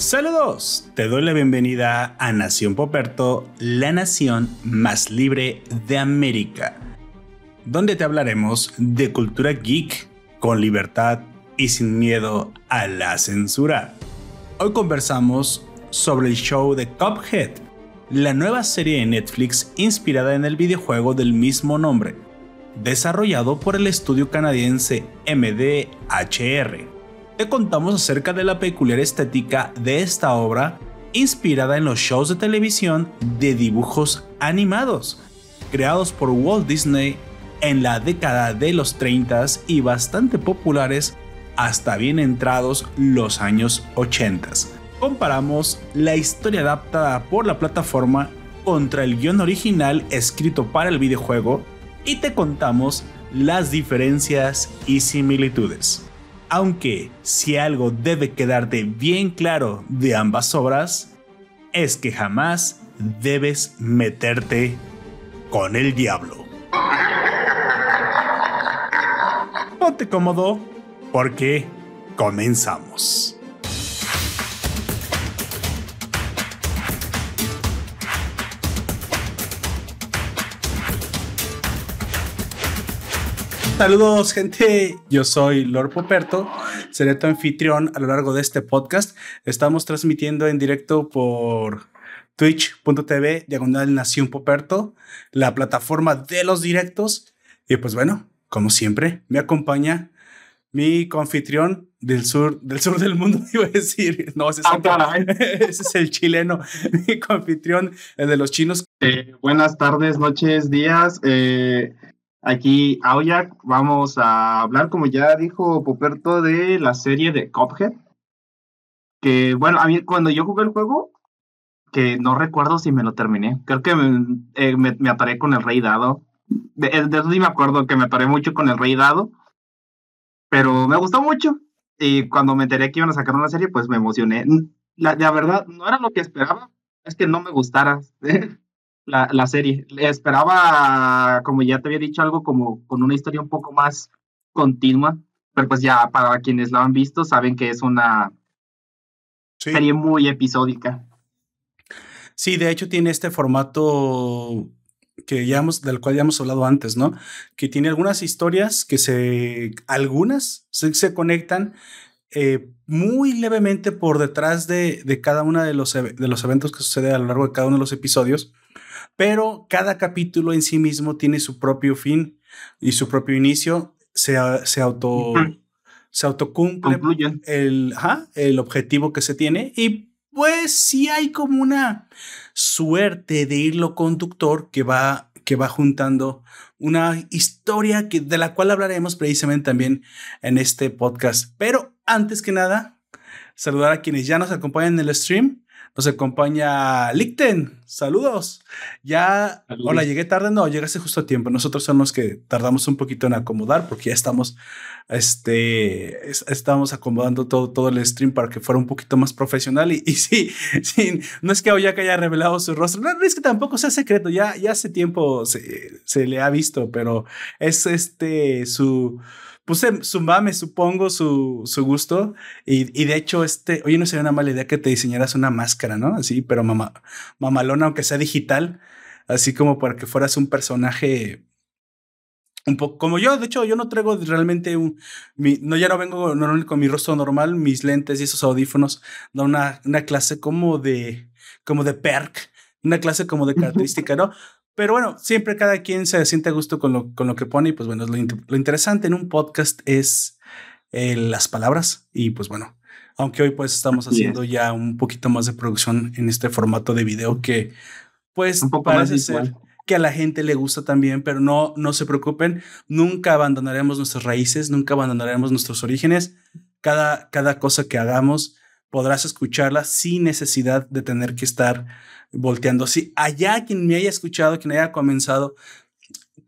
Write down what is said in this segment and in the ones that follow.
Saludos, te doy la bienvenida a Nación Poperto, la nación más libre de América, donde te hablaremos de cultura geek con libertad y sin miedo a la censura. Hoy conversamos sobre el show de Cuphead, la nueva serie de Netflix inspirada en el videojuego del mismo nombre, desarrollado por el estudio canadiense MDHR. Te contamos acerca de la peculiar estética de esta obra inspirada en los shows de televisión de dibujos animados, creados por Walt Disney en la década de los 30 y bastante populares hasta bien entrados los años 80. Comparamos la historia adaptada por la plataforma contra el guion original escrito para el videojuego y te contamos las diferencias y similitudes. Aunque si algo debe quedarte bien claro de ambas obras, es que jamás debes meterte con el diablo. Ponte cómodo porque comenzamos. Saludos gente, yo soy Lord Poperto, seré tu anfitrión a lo largo de este podcast. Estamos transmitiendo en directo por twitch.tv, diagonal Nación Poperto, la plataforma de los directos. Y pues bueno, como siempre, me acompaña mi confitrión del sur, del sur del mundo, iba a decir. No, ese es, ah, ese es el chileno, mi confitrión, el de los chinos. Eh, buenas tardes, noches, días. Eh, Aquí, Aoyak, vamos a hablar, como ya dijo Poperto, de la serie de Cuphead. Que, bueno, a mí cuando yo jugué el juego, que no recuerdo si me lo terminé. Creo que me, eh, me, ataré con el Rey Dado. De, eso sí me acuerdo, que me ataré mucho con el Rey Dado. Pero me gustó mucho. Y cuando me enteré que iban a sacar una serie, pues me emocioné. La, la verdad, no era lo que esperaba. Es que no me gustara. la, la serie. Esperaba, como ya te había dicho, algo como con una historia un poco más continua, pero pues ya para quienes la han visto saben que es una serie muy episódica. Sí, de hecho tiene este formato que ya hemos, del cual ya hemos hablado antes, ¿no? Que tiene algunas historias que se, algunas se, se conectan eh, muy levemente por detrás de, de cada uno de los, de los eventos que sucede a lo largo de cada uno de los episodios pero cada capítulo en sí mismo tiene su propio fin y su propio inicio, se, se auto... Se autocumple el, el objetivo que se tiene y pues sí hay como una suerte de hilo conductor que va, que va juntando una historia que, de la cual hablaremos precisamente también en este podcast. Pero antes que nada, saludar a quienes ya nos acompañan en el stream. Nos acompaña Lichten. Saludos. Ya, hola, llegué tarde. No, llegaste justo a tiempo. Nosotros somos los que tardamos un poquito en acomodar porque ya estamos, este, estamos acomodando todo, todo el stream para que fuera un poquito más profesional. Y, sí, sí, no es que Oyaka haya revelado su rostro. No, es que tampoco sea secreto. Ya, ya hace tiempo se, se le ha visto, pero es este su puse su mame, supongo, su, su gusto. Y, y, de hecho, este, oye, no sería una mala idea que te diseñaras una máscara, ¿no? Así, pero mamá, mamalona, aunque sea digital, así como para que fueras un personaje un poco como yo. De hecho, yo no traigo realmente un, mi, no, ya no vengo normalmente con mi rostro normal, mis lentes y esos audífonos, da una, una clase como de, como de perk, una clase como de característica, ¿no? Pero bueno, siempre cada quien se siente a gusto con lo, con lo que pone y pues bueno, lo, lo interesante en un podcast es eh, las palabras y pues bueno, aunque hoy pues estamos haciendo ya un poquito más de producción en este formato de video que pues un poco parece ser que a la gente le gusta también, pero no, no se preocupen, nunca abandonaremos nuestras raíces, nunca abandonaremos nuestros orígenes. Cada, cada cosa que hagamos podrás escucharla sin necesidad de tener que estar volteando. Si allá quien me haya escuchado, quien haya comenzado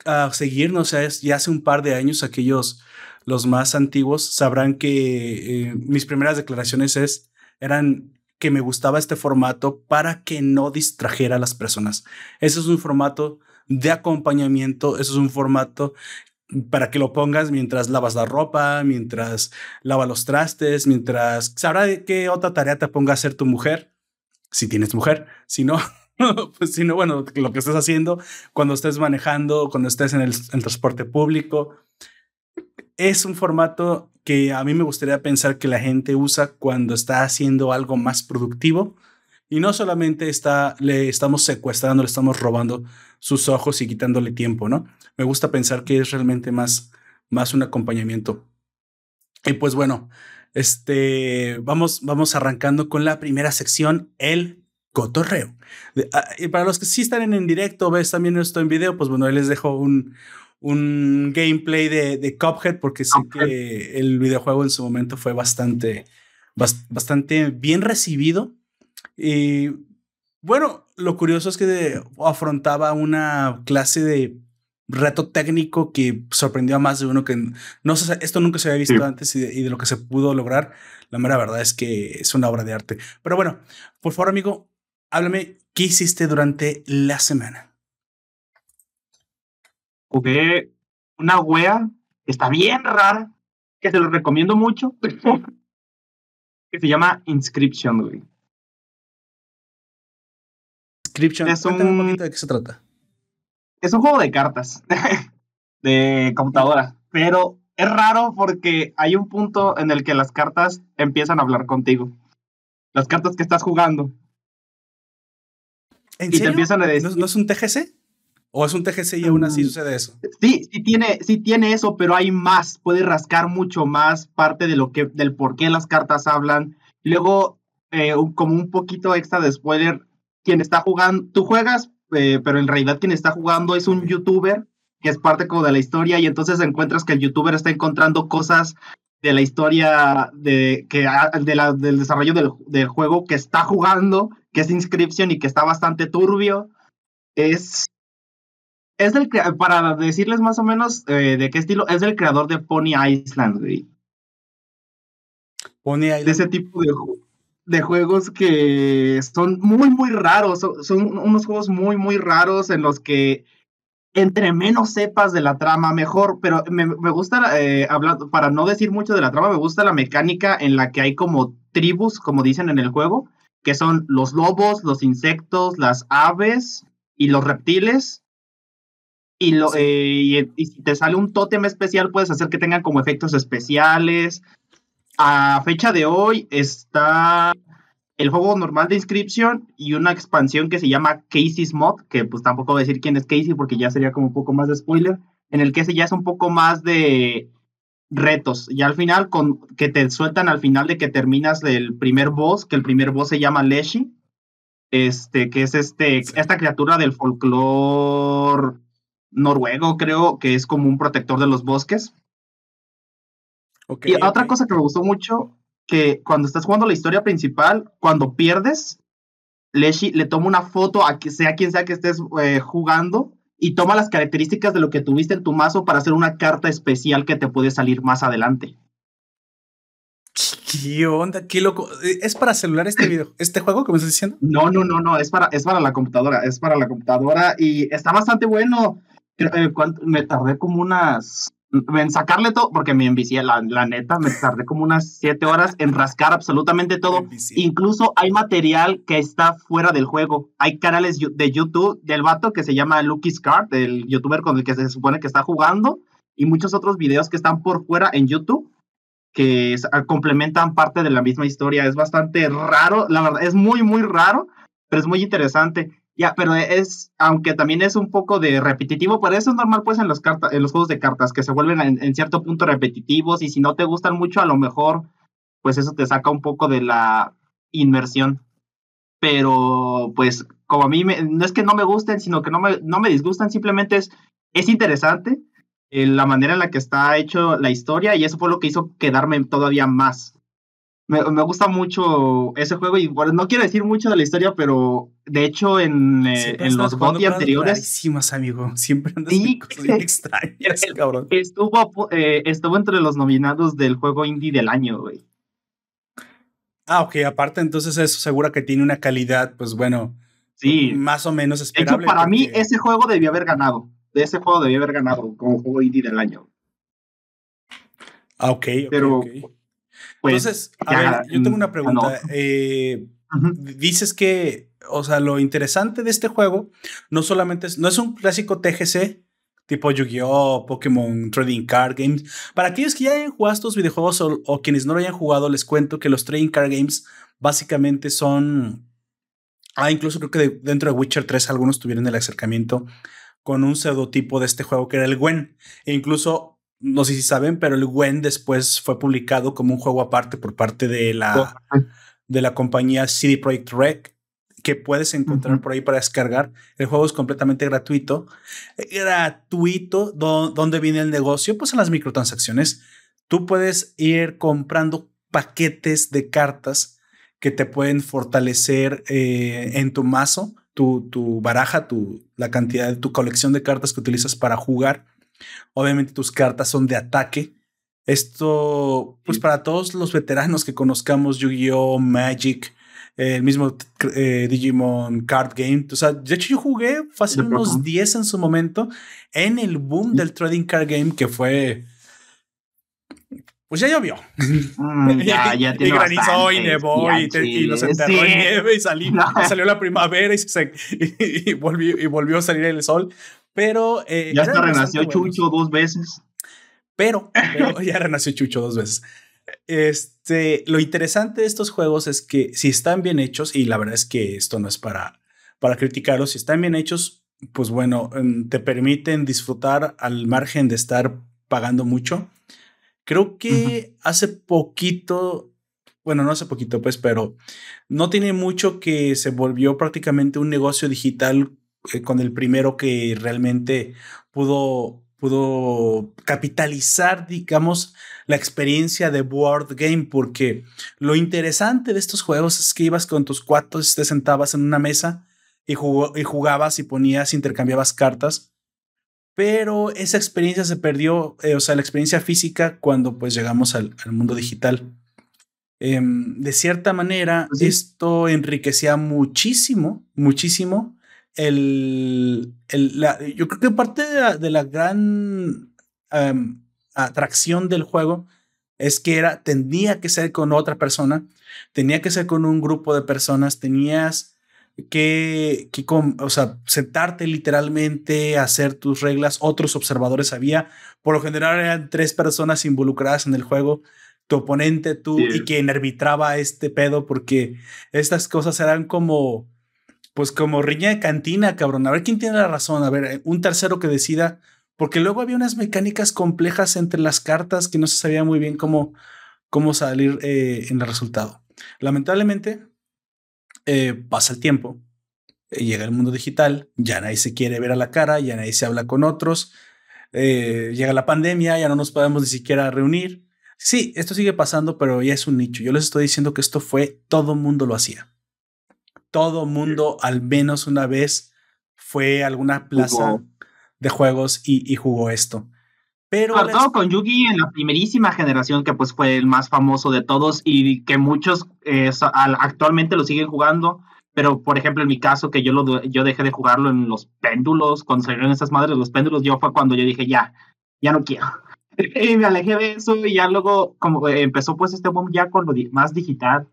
a seguirnos ya hace un par de años, aquellos los más antiguos sabrán que eh, mis primeras declaraciones es, eran que me gustaba este formato para que no distrajera a las personas. Ese es un formato de acompañamiento, eso es un formato para que lo pongas mientras lavas la ropa, mientras lavas los trastes, mientras sabrá qué otra tarea te ponga a hacer tu mujer, si tienes mujer, si no, pues si no, bueno, lo que estés haciendo cuando estés manejando, cuando estés en el, en el transporte público. Es un formato que a mí me gustaría pensar que la gente usa cuando está haciendo algo más productivo y no solamente está, le estamos secuestrando, le estamos robando sus ojos y quitándole tiempo, ¿no? Me gusta pensar que es realmente más, más un acompañamiento. Y pues bueno, este, vamos, vamos arrancando con la primera sección, el cotorreo. Ah, y para los que sí están en, en directo, ves también esto en video, pues bueno, ahí les dejo un, un gameplay de, de Cuphead porque sé que el videojuego en su momento fue bastante, bastante bien recibido y bueno, lo curioso es que afrontaba una clase de reto técnico que sorprendió a más de uno que no sé, esto nunca se había visto antes y de, lo que se pudo lograr. La mera verdad es que es una obra de arte. Pero bueno, por favor, amigo, háblame, ¿qué hiciste durante la semana? Jugué una wea, está bien rara, que se lo recomiendo mucho, que se llama Inscription, güey. Es un, de qué se trata. Es un juego de cartas de computadora, pero es raro porque hay un punto en el que las cartas empiezan a hablar contigo. Las cartas que estás jugando. ¿En y te empiezan a decir. ¿No, es un TGC? ¿O es un TGC y aún así mm, sucede eso? Sí, sí tiene, sí tiene eso, pero hay más. Puede rascar mucho más parte de lo que, del por qué las cartas hablan. Luego, eh, como un poquito extra de spoiler, quien está jugando, tú juegas, eh, pero en realidad quien está jugando es un youtuber que es parte como de la historia y entonces encuentras que el youtuber está encontrando cosas de la historia de, que, de la, del desarrollo del, del, juego que está jugando, que es Inscription y que está bastante turbio. Es, es del, para decirles más o menos eh, de qué estilo, es del creador de Pony Island, Pony Island. De ese tipo de juego de juegos que son muy, muy raros. Son, unos juegos muy, muy raros en los que entre menos sepas de la trama, mejor. Pero me, gusta, eh, para no decir mucho de la trama, me gusta la mecánica en la que hay como tribus, como dicen en el juego, que son los lobos, los insectos, las aves y los reptiles. Y, lo, eh, y si te sale un tótem especial, puedes hacer que tengan como efectos especiales a fecha de hoy está el juego normal de inscripción y una expansión que se llama Casey's Mod, que pues tampoco voy a decir quién es Casey porque ya sería como un poco más de spoiler, en el que ese ya es un poco más de retos. Y al final, con, que te sueltan al final de que terminas el primer boss, que el primer boss se llama Leshi, este, que es este, esta criatura del folclore noruego, creo, que es como un protector de los bosques y otra cosa que me gustó mucho, que cuando estás jugando la historia principal, cuando pierdes, Leshi le toma una foto a que sea quien sea que estés eh, jugando y toma las características de lo que tuviste en tu mazo para hacer una carta especial que te puede salir más adelante. ¿Qué onda? Qué loco. ¿Es para celular este video, este juego que me estás diciendo? No, no, no, no, es para, es para la computadora, es para la computadora y está bastante bueno. Eh, me tardé como unas en sacarle todo, porque me envicié, la, la, neta, me tardé como unas siete horas en rascar absolutamente todo. Incluso hay material que está fuera del juego. Hay canales de YouTube del vato que se llama Lucky Scar, del youtuber con el que se supone que está jugando, y muchos otros videos que están por fuera en YouTube que complementan parte de la misma historia. Es bastante raro, la verdad, es muy, muy raro, pero es muy interesante. Ya, pero es, aunque también es un poco de repetitivo, pero eso es normal pues en los, cartas, en los juegos de cartas, que se vuelven en, cierto punto repetitivos y si no te gustan mucho, a lo mejor pues eso te saca un poco de la inmersión. Pero pues como a mí no es que no me gusten, sino que no me, no me disgustan, simplemente es, es interesante eh, la manera en la que está hecho la historia y eso fue lo que hizo quedarme todavía más me, gusta mucho ese juego y bueno, no quiero decir mucho de la historia, pero de hecho en, eh, en los GOTY anteriores... amigo. Siempre andas sí, cosas extrañas, cabrón. Estuvo, eh, estuvo entre los nominados del juego indie del año, güey. Ah, ok. Aparte, entonces eso segura que tiene una calidad, pues bueno, sí. más o menos esperable. De hecho, para mí ese juego debió haber ganado. ese juego debía haber ganado como juego indie del año. Ah, ok. Pero, pues, Entonces, a ver, yo tengo una pregunta. Eh, dices que, o sea, lo interesante de este juego no solamente es, no es un clásico TGC tipo Yu-Gi-Oh, Pokémon Trading Card Games. Para aquellos que ya hayan jugado estos videojuegos o, quienes no lo hayan jugado, les cuento que los Trading Card Games básicamente son... Ah, incluso creo que dentro de Witcher 3 algunos tuvieron el acercamiento con un pseudotipo de este juego que era el Gwen. E incluso, no sé si saben, pero el Gwen después fue publicado como un juego aparte por parte de la, de la compañía CD Projekt Red que puedes encontrar por ahí para descargar. El juego es completamente gratuito. Gratuito, ¿dónde viene el negocio? Pues en las microtransacciones. Tú puedes ir comprando paquetes de cartas que te pueden fortalecer eh, en tu mazo, tu, tu baraja, tu, la cantidad de tu colección de cartas que utilizas para jugar. Obviamente tus cartas son de ataque. Esto, pues para todos los veteranos que conozcamos Yu-Gi-Oh, Magic, el mismo eh, Digimon Card Game. O sea, de hecho yo jugué fácil unos 10 en su momento en el boom del Trading Card Game que fue... Pues ya llovió. Mm, ya, ya y granizó y nevó y, y, nos enterró en nieve y, salió la primavera y, se, y, volvió, y volvió a salir el sol. Pero... Eh, ya hasta renació Chucho dos veces. Pero, pero ya renació Chucho dos veces. Este, lo interesante de estos juegos es que si están bien hechos, y la verdad es que esto no es para, para criticarlos, si están bien hechos, pues bueno, te permiten disfrutar al margen de estar pagando mucho. Creo que hace poquito, bueno, no hace poquito, pues, pero no tiene mucho que se volvió prácticamente un negocio digital eh, con el primero que realmente pudo pudo capitalizar, digamos, la experiencia de board game, porque lo interesante de estos juegos es que ibas con tus cuatos, te sentabas en una mesa y, y jugabas y ponías, intercambiabas cartas, pero esa experiencia se perdió, eh, o sea, la experiencia física cuando pues llegamos al, mundo digital. Em, de cierta manera, pues esto enriquecía muchísimo, muchísimo el, yo creo que parte de la, gran em, atracción del juego es que era, tenía que ser con otra persona, tenía que ser con un grupo de personas, tenías que, que o sea, sentarte literalmente, hacer tus reglas, otros observadores había, por lo general eran tres personas involucradas en el juego, tu oponente, tú y quien arbitraba este pedo, porque estas cosas eran como pues como riña de cantina, cabrón. A ver quién tiene la razón. A ver, eh, un tercero que decida. Porque luego había unas mecánicas complejas entre las cartas que no se sabía muy bien cómo, cómo salir eh, en el resultado. Lamentablemente, eh, pasa el tiempo, llega el mundo digital, ya nadie se quiere ver a la cara, ya nadie se habla con otros, llega la pandemia, ya no nos podemos ni siquiera reunir. Sí, esto sigue pasando, pero ya es un nicho. Yo les estoy diciendo que esto fue, todo mundo lo hacía todo mundo al menos una vez fue a alguna plaza de juegos y, jugó esto. Pero Sobre todo con Yugi en la primerísima generación, que pues fue el más famoso de todos y que muchos eh, actualmente lo siguen jugando. Pero, por ejemplo, en mi caso, que yo, lo, yo dejé de jugarlo en los péndulos, cuando salieron esas madres, los péndulos, yo fue cuando yo dije, ya, ya no quiero. y me alejé de eso y ya luego, como empezó pues este boom ya con lo más digital,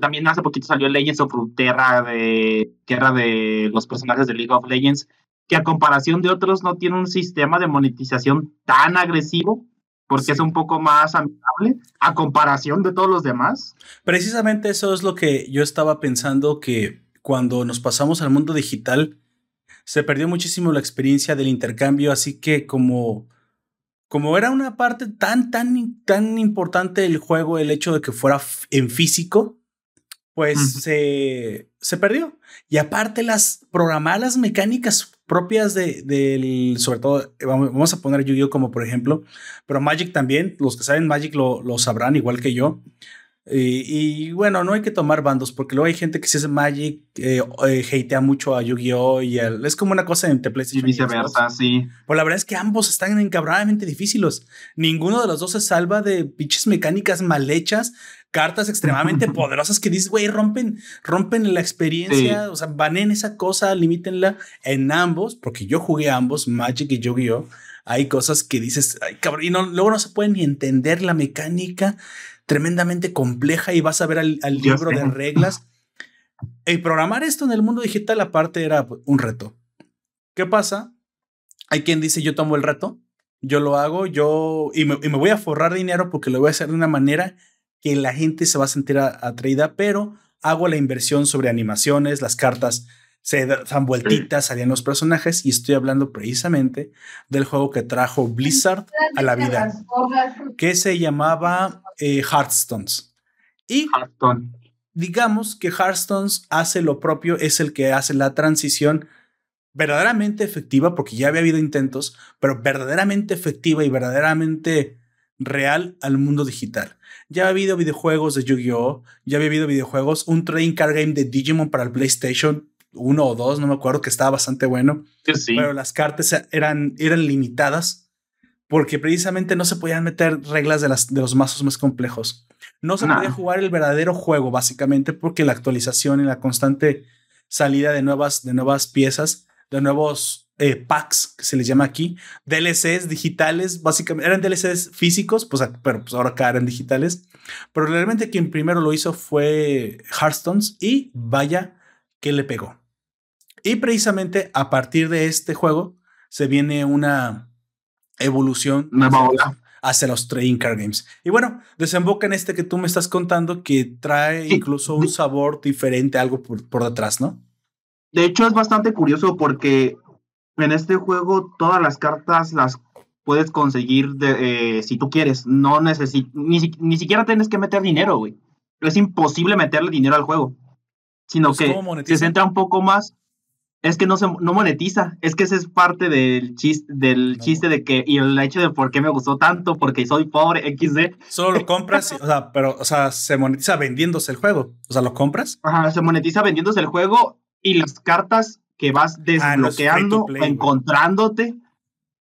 también hace poquito salió Legends of Runeterra, de, que era de los personajes de League of Legends, que a comparación de otros no tiene un sistema de monetización tan agresivo, porque es un poco más amigable a comparación de todos los demás. Precisamente eso es lo que yo estaba pensando que cuando nos pasamos al mundo digital, se perdió muchísimo la experiencia del intercambio, así que como como era una parte tan, tan, tan importante del juego, el hecho de que fuera en físico, pues se, se, perdió. Y aparte, las programar las mecánicas propias de, del, sobre todo, vamos, a poner Yu-Gi-Oh como por ejemplo, pero Magic también, los que saben Magic lo, lo sabrán igual que yo. Y, bueno, no hay que tomar bandos porque luego hay gente que si hace Magic, eh, eh, hatea mucho a Yu-Gi-Oh! y es como una cosa entre PlayStation y viceversa, sí. Pues la verdad es que ambos están encabradamente difíciles. Ninguno de los dos se salva de pinches mecánicas mal hechas cartas extremadamente poderosas que dices, güey, rompen, rompen la experiencia, o sea, en esa cosa, limítenla en ambos, porque yo jugué ambos, Magic y Yu-Gi-Oh! Hay cosas que dices, ay, cabrón, y no, luego no se puede ni entender la mecánica tremendamente compleja y vas a ver al, libro de reglas. Y programar esto en el mundo digital aparte era un reto. ¿Qué pasa? Hay quien dice yo tomo el reto, yo lo hago, yo y me, voy a forrar dinero porque lo voy a hacer de una manera que la gente se va a sentir atraída, pero hago la inversión sobre animaciones, las cartas se dan vueltitas, salían los personajes y estoy hablando precisamente del juego que trajo Blizzard a la vida, que se llamaba eh, Hearthstones. Y digamos que Hearthstones hace lo propio, es el que hace la transición verdaderamente efectiva, porque ya había habido intentos, pero verdaderamente efectiva y verdaderamente real al mundo digital. Ya ha habido videojuegos de Yu-Gi-Oh! Ya había habido videojuegos, un trading card game de Digimon para el PlayStation, uno o dos, no me acuerdo, que estaba bastante bueno. Pero las cartas eran, eran limitadas porque precisamente no se podían meter reglas de, las, de los mazos más complejos. No se podía jugar el verdadero juego, básicamente, porque la actualización y la constante salida de nuevas, de nuevas piezas, de nuevos eh, packs, que se les llama aquí, DLCs digitales, básicamente eran DLCs físicos, pues, pero pues ahora acá eran digitales. Pero realmente quien primero lo hizo fue Hearthstones y vaya que le pegó. Y precisamente a partir de este juego se viene una evolución hacia, los trading card games. Y bueno, desemboca en este que tú me estás contando que trae incluso un sabor diferente, algo por, detrás, ¿no? De hecho, es bastante curioso porque en este juego todas las cartas las puedes conseguir de, eh, si tú quieres. No necesitas, ni, ni, siquiera tienes que meter dinero, güey. Es imposible meterle dinero al juego. Sino pues, que se centra un poco más es que no se no monetiza, es que ese es parte del chiste, del chiste de que, y el hecho de por qué me gustó tanto, porque soy pobre, XD. Solo lo compras, o sea, pero, o sea, se monetiza vendiéndose el juego. O sea, lo compras. Ajá, se monetiza vendiéndose el juego y las cartas que vas ah, desbloqueando, encontrándote,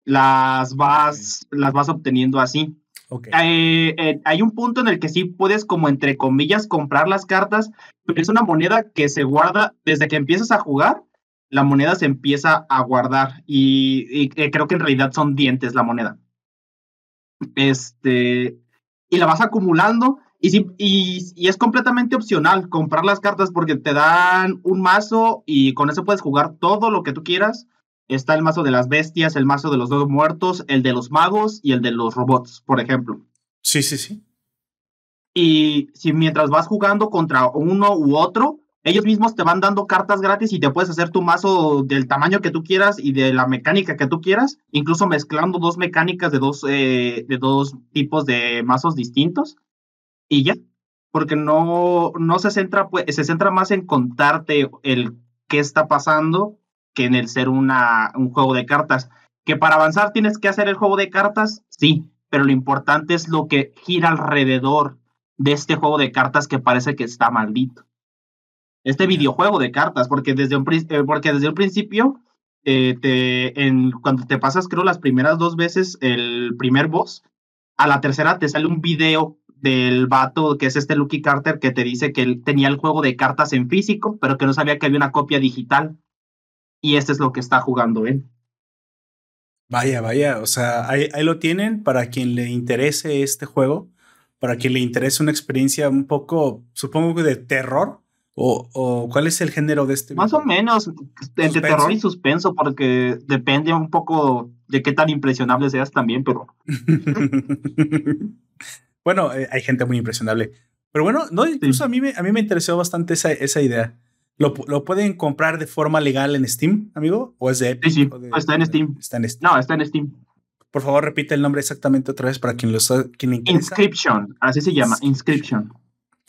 las vas, las vas obteniendo así. Eh, eh, hay un punto en el que sí puedes, como entre comillas, comprar las cartas, pero es una moneda que se guarda desde que empiezas a jugar la moneda se empieza a guardar y, eh, creo que en realidad son dientes la moneda. Este, y la vas acumulando y, y, es completamente opcional comprar las cartas porque te dan un mazo y con eso puedes jugar todo lo que tú quieras. Está el mazo de las bestias, el mazo de los dos muertos, el de los magos y el de los robots, por ejemplo. Sí, sí, sí. Y si mientras vas jugando contra uno u otro, ellos mismos te van dando cartas gratis y te puedes hacer tu mazo del tamaño que tú quieras y de la mecánica que tú quieras, incluso mezclando dos mecánicas de dos, eh, de dos tipos de mazos distintos. Y ya, porque no, no se centra, pues, se centra más en contarte el qué está pasando que en el ser una, un juego de cartas. Que para avanzar tienes que hacer el juego de cartas, sí, pero lo importante es lo que gira alrededor de este juego de cartas que parece que está maldito este videojuego de cartas, porque desde un, eh, porque desde el principio, eh, te, en, cuando te pasas, creo, las primeras dos veces el primer boss, a la tercera te sale un video del vato que es este Lucky Carter que te dice que él tenía el juego de cartas en físico, pero que no sabía que había una copia digital. Y este es lo que está jugando él. Vaya, vaya, o sea, ahí, ahí, lo tienen para quien le interese este juego, para quien le interese una experiencia un poco, supongo que de terror, ¿O, cuál es el género de este? Más o menos, entre terror y suspenso, porque depende un poco de qué tan impresionable seas también, pero... bueno, eh, hay gente muy impresionable. Pero bueno, no, incluso a, mí me, a mí me interesó bastante esa, esa idea. ¿Lo, ¿Lo, pueden comprar de forma legal en Steam, amigo? ¿O es de Epic? Sí, sí, está, en Steam. está en Steam. No, está en Steam. Por favor, repite el nombre exactamente otra vez para quien lo quien Inscription, así se llama, Inscription.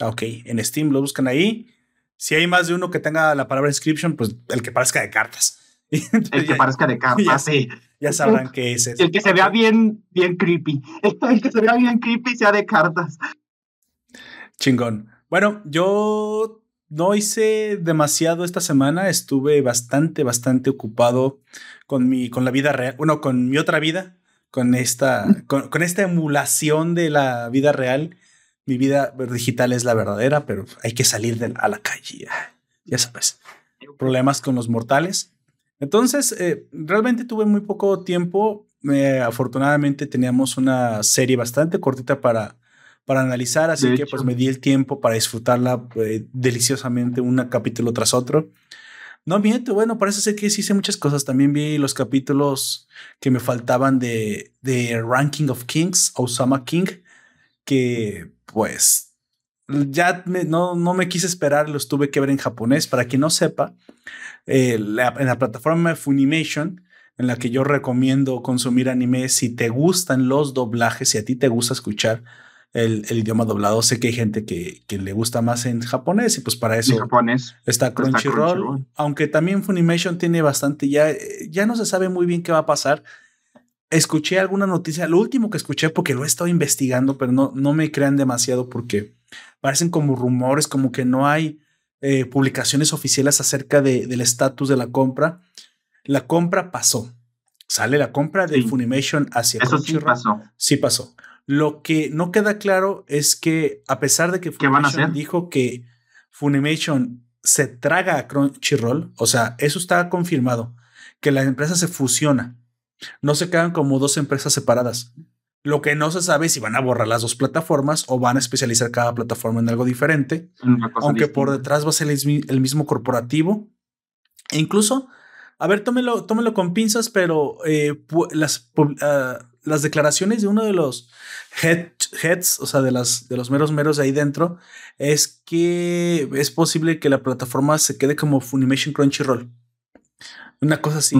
Ok, en Steam lo buscan ahí si hay más de uno que tenga la palabra inscription, pues el que parezca de cartas. el que parezca de cartas, ya, sí. Ya sabrán qué es eso. El que se vea bien, bien creepy. El que se vea bien creepy sea de cartas. Chingón. Bueno, yo no hice demasiado esta semana. Estuve bastante, bastante ocupado con mi, con la vida real. Bueno, con mi otra vida, con esta, con esta emulación de la vida real mi vida digital es la verdadera, pero hay que salir de, a la calle. Ya sabes, problemas con los mortales. Entonces, eh, realmente tuve muy poco tiempo. afortunadamente teníamos una serie bastante cortita para, para analizar, así que pues me di el tiempo para disfrutarla eh, deliciosamente, un capítulo tras otro. No miento, bueno, parece ser que sí hice muchas cosas. También vi los capítulos que me faltaban de, de Ranking of Kings, Osama King, que pues ya no, no me quise esperar, los tuve que ver en japonés. Para quien no sepa, eh, en la plataforma Funimation, en la que yo recomiendo consumir anime, si te gustan los doblajes, si a ti te gusta escuchar el, idioma doblado, sé que hay gente que, le gusta más en japonés y pues para eso está Crunchyroll, aunque también Funimation tiene bastante, ya, ya no se sabe muy bien qué va a pasar. Escuché alguna noticia, lo último que escuché porque lo he estado investigando, pero no, no me crean demasiado porque parecen como rumores, como que no hay eh, publicaciones oficiales acerca de, del estatus de la compra. La compra pasó. Sale la compra de Funimation hacia Eso sí pasó. Sí pasó. Lo que no queda claro es que a pesar de que Funimation dijo que Funimation se traga a Crunchyroll, o sea, eso está confirmado, que la empresa se fusiona. No se quedan como dos empresas separadas. Lo que no se sabe es si van a borrar las dos plataformas o van a especializar cada plataforma en algo diferente, aunque por detrás va a ser el, mismo corporativo. E incluso, a ver, tómelo, tómelo con pinzas, pero eh, las, ah, las declaraciones de uno de los heads, o sea, de, las, de los meros meros de ahí dentro, es que es posible que la plataforma se quede como Funimation Crunchyroll. Una cosa así.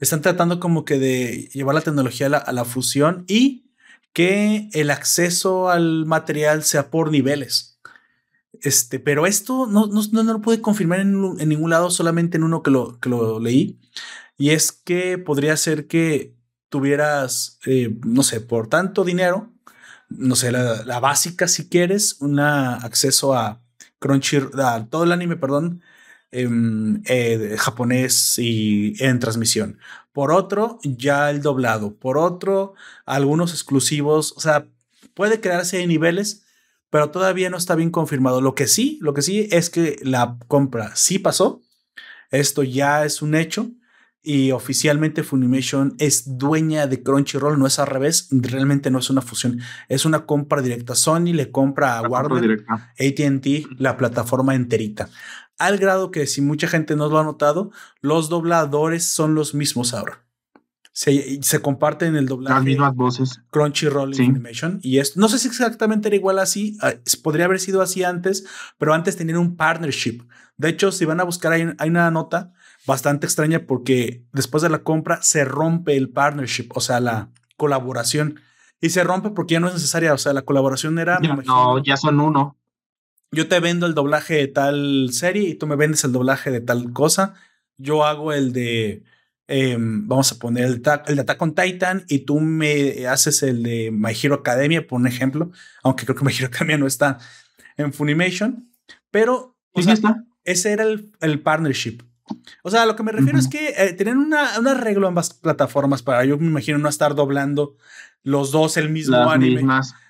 Están tratando como que de llevar la tecnología a la fusión y que el acceso al material sea por niveles. Este, pero esto no, no, no lo pude confirmar en, ningún lado, solamente en uno que lo, que lo leí. Y es que podría ser que tuvieras, eh, no sé, por tanto dinero, no sé, la, básica si quieres, un acceso a Crunchyroll, a todo el anime, perdón, eh, japonés y en transmisión. Por otro, ya el doblado, por otro, algunos exclusivos, o sea, puede crearse en niveles, pero todavía no está bien confirmado. Lo que sí, lo que sí es que la compra sí pasó, esto ya es un hecho y oficialmente Funimation es dueña de Crunchyroll, no es al revés, realmente no es una fusión, es una compra directa. Sony le compra a Warner, ATT, la plataforma enterita al grado que si mucha gente no lo ha notado, los dobladores son los mismos ahora. Se, se comparten el doblaje. Las mismas voces. Crunchyroll y Animation. Y esto, no sé si exactamente era igual así, ah, podría haber sido así antes, pero antes tenían un partnership. De hecho, si van a buscar, hay, hay una nota bastante extraña porque después de la compra se rompe el partnership, o sea, la colaboración. Y se rompe porque ya no es necesaria, o sea, la colaboración era... no, ya son uno yo te vendo el doblaje de tal serie y tú me vendes el doblaje de tal cosa. Yo hago el de, em, vamos a poner el, el, de Attack on Titan y tú me haces el de My Hero Academia, por un ejemplo, aunque creo que My Hero Academia no está en Funimation, pero ese era el, partnership. O sea, lo que me refiero es que eh, tienen una, un arreglo ambas plataformas para yo me imagino no estar doblando los dos el mismo anime.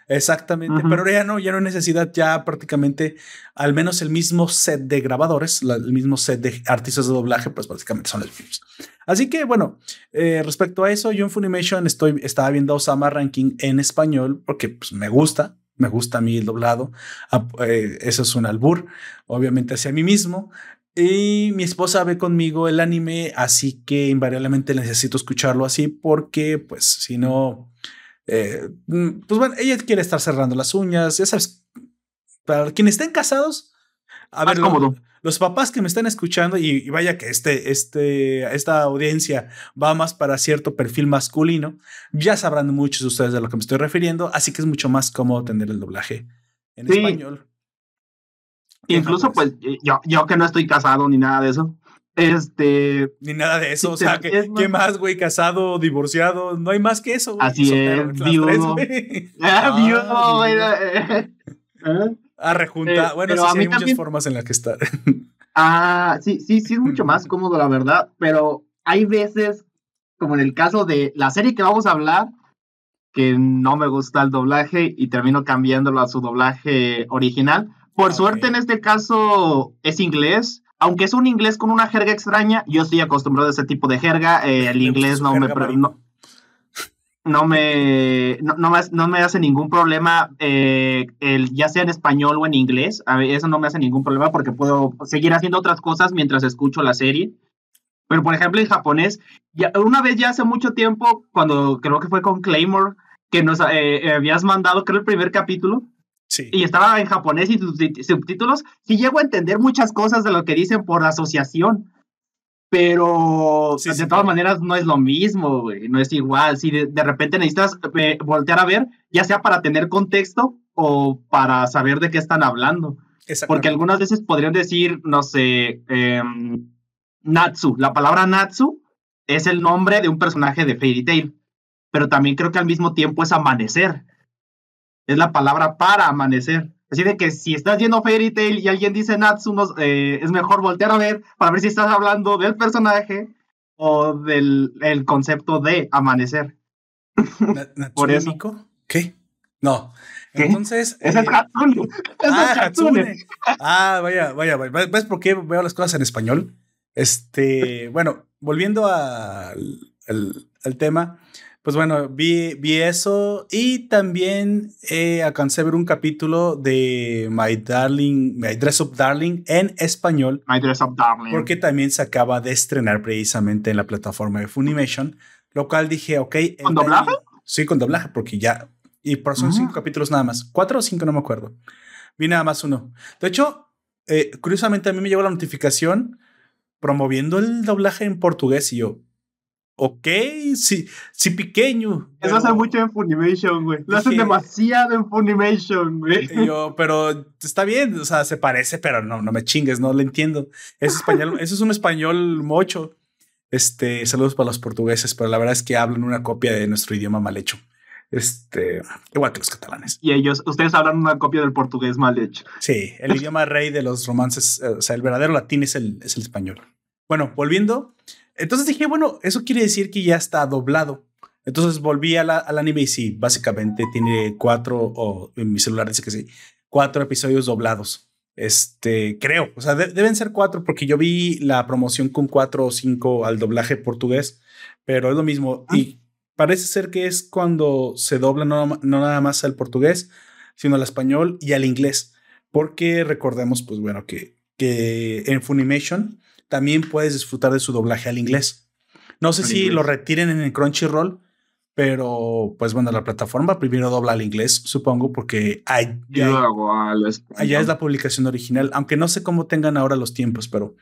Exactamente, pero ya no, ya no hay necesidad, ya prácticamente al menos el mismo set de grabadores, el mismo set de artistas de doblaje, pues básicamente son los mismos. Así que bueno, eh, respecto a eso, yo en Funimation estoy, estaba viendo Osama Ranking en español porque pues, me gusta, me gusta a mí el doblado, ah, eh, eso es un albur, obviamente hacia mí mismo. Y mi esposa ve conmigo el anime, así que invariablemente necesito escucharlo así porque pues si no eh, mm, pues bueno, ella quiere estar cerrando las uñas, ya sabes, para quienes estén casados, a ver, los papás que me están escuchando, y, vaya que este, este, esta audiencia va más para cierto perfil masculino, ya sabrán muchos de ustedes de lo que me estoy refiriendo, así que es mucho más cómodo tener el doblaje en español. Incluso, pues, yo, yo que no estoy casado ni nada de eso, este. Ni nada de eso. O sea, ¿qué, ¿qué más, güey? Casado, divorciado. No hay más que eso. Así es, viudo. Ah, viudo, güey. Ah, rejunta. Eh, bueno, sí, hay muchas formas en las que estar. ah, sí, sí, sí, es mucho más cómodo, la verdad. Pero hay veces, como en el caso de la serie que vamos a hablar, que no me gusta el doblaje y termino cambiándolo a su doblaje original. Por suerte en este caso es inglés, aunque es un inglés con una jerga extraña, yo estoy acostumbrado a ese tipo de jerga, eh, el inglés no me, no, no, me, no, me, hace ningún problema, eh, el, ya sea en español o en inglés, a eso no me hace ningún problema porque puedo seguir haciendo otras cosas mientras escucho la serie. Pero por ejemplo en japonés, ya, una vez ya hace mucho tiempo, cuando creo que fue con Claymore, que nos eh, habías mandado, creo, el primer capítulo, y estaba en japonés y subtítulos. Sí llego a entender muchas cosas de lo que dicen por asociación. Pero de todas maneras no es lo mismo, güey. No es igual. Si de, repente necesitas eh, voltear a ver, ya sea para tener contexto o para saber de qué están hablando. Porque algunas veces podrían decir, no sé, em, Natsu. La palabra Natsu es el nombre de un personaje de Fairy Tail. Pero también creo que al mismo tiempo es amanecer es la palabra para amanecer. Así de que si estás viendo Fairy Tail y alguien dice Natsu, eh, es mejor voltear a ver para ver si estás hablando del personaje o del el concepto de amanecer. Por eso. ¿Qué? No. Entonces. Es el eh, Hatsune. ah, Hatsune. Ah, vaya, vaya, vaya. ¿Ves por qué veo las cosas en español? Este, bueno, volviendo al, al tema, pues bueno, vi, vi eso y también eh, alcancé a ver un capítulo de My Darling, My Dress Up Darling en español. My Dress Up Darling. Porque también se acaba de estrenar precisamente en la plataforma de Funimation, lo cual dije, ok. ¿Con doblaje? Sí, con doblaje, porque ya. Y por son cinco capítulos nada más. Cuatro o cinco, no me acuerdo. Vi nada más uno. De hecho, eh, curiosamente a mí me llegó la notificación promoviendo el doblaje en portugués y yo, ok, sí, sí pequeño. Eso hace mucho en Funimation, güey. Lo hacen demasiado en Funimation, güey. Yo, pero está bien, o sea, se parece, pero no, no me chingues, no lo entiendo. Es español, eso es un español mocho. Este, saludos para los portugueses, pero la verdad es que hablan una copia de nuestro idioma mal hecho. Este, igual que los catalanes. Y ellos, ustedes hablan una copia del portugués mal hecho. Sí, el idioma rey de los romances, o sea, el verdadero latín es el, es el español. Bueno, volviendo, entonces dije, bueno, eso quiere decir que ya está doblado. Entonces volví a la, al anime y sí, básicamente tiene cuatro, o en mi celular dice que sí, cuatro episodios doblados. Este, creo, o sea, deben ser cuatro porque yo vi la promoción con cuatro o cinco al doblaje portugués, pero es lo mismo. Y parece ser que es cuando se dobla no, no nada más al portugués, sino al español y al inglés. Porque recordemos, pues bueno, que, que en Funimation también puedes disfrutar de su doblaje al inglés. No sé si lo retiren en el Crunchyroll, pero pues bueno, la plataforma primero dobla al inglés, supongo, porque hay, allá es la publicación original, aunque no sé cómo tengan ahora los tiempos, pero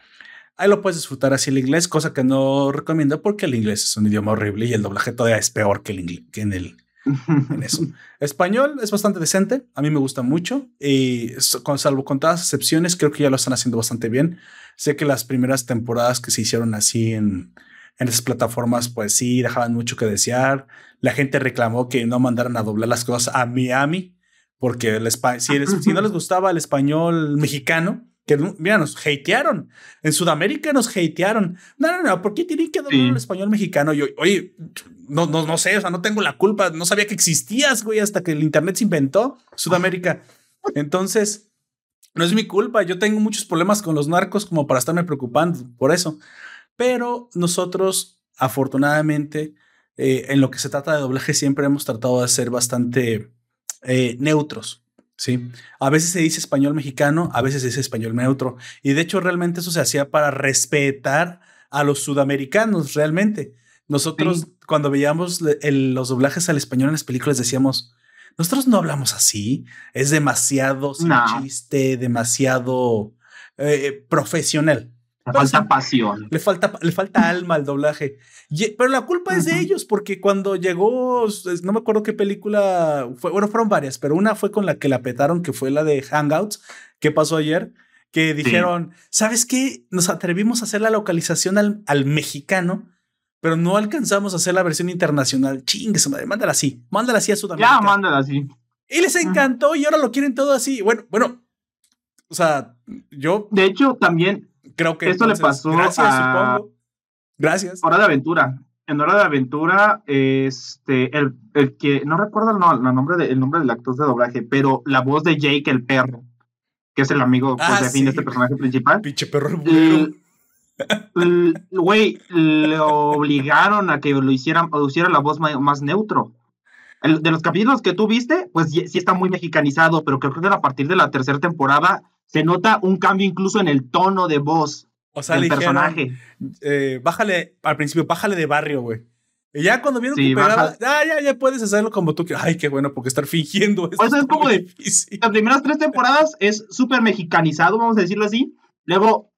ahí lo puedes disfrutar así el inglés, cosa que no recomiendo porque el inglés es un idioma horrible y el doblaje todavía es peor que, el inglés, que en el en eso. Español es bastante decente, a mí me gusta mucho y con, salvo con todas las excepciones, creo que ya lo están haciendo bastante bien. Sé que las primeras temporadas que se hicieron así en, en esas plataformas, pues sí, dejaban mucho que desear. La gente reclamó que no mandaran a doblar las cosas a Miami, porque el si, si no les gustaba el español mexicano, que mira, nos hatearon. En Sudamérica nos hatearon. No, no, no, ¿por qué tienen que doblar el español mexicano? Yo, oye, no, no, no sé, o sea, no tengo la culpa, no sabía que existías, güey, hasta que el Internet se inventó, Sudamérica. Entonces, no es mi culpa, yo tengo muchos problemas con los narcos como para estarme preocupando por eso. Pero nosotros, afortunadamente, eh, en lo que se trata de doblaje, siempre hemos tratado de ser bastante eh, neutros. Sí, a veces se dice español mexicano, a veces se dice español neutro. Y de hecho, realmente eso se hacía para respetar a los sudamericanos, realmente. Nosotros, cuando veíamos los doblajes al español en las películas, decíamos, nosotros no hablamos así, es demasiado sin chiste, demasiado eh, profesional. Le falta pasión. Le falta, le falta alma al doblaje. pero la culpa es de ellos, porque cuando llegó, no me acuerdo qué película fue, bueno, fueron varias, pero una fue con la que la petaron, que fue la de Hangouts, que pasó ayer, que dijeron, ¿sabes qué? Nos atrevimos a hacer la localización al, al mexicano pero no alcanzamos a hacer la versión internacional. Chingue madre, mándala así, mándala así a Sudamérica. Ya, mándala así. Y les encantó y ahora lo quieren todo así. Bueno, bueno, o sea, yo. De hecho, también creo que esto le pasó gracias, a. Supongo. Gracias. Hora de Aventura. en Hora de Aventura, este, el, el que, no recuerdo el, nombre de, el nombre del actor de doblaje, pero la voz de Jake el perro, que es el amigo pues, ah, de fin de este personaje principal. Pinche perro Güey, le obligaron a que lo hicieran, o hiciera la voz más, neutro. de los capítulos que tú viste, pues sí está muy mexicanizado, pero creo que a partir de la tercera temporada se nota un cambio incluso en el tono de voz o sea, el personaje. Eh, bájale, al principio, bájale de barrio, güey. Y ya cuando vieron que pegaba, ah, ya, ya puedes hacerlo como tú quieras. Ay, qué bueno, porque estar fingiendo esto es como de. Las primeras tres temporadas es súper mexicanizado, vamos a decirlo así. Luego,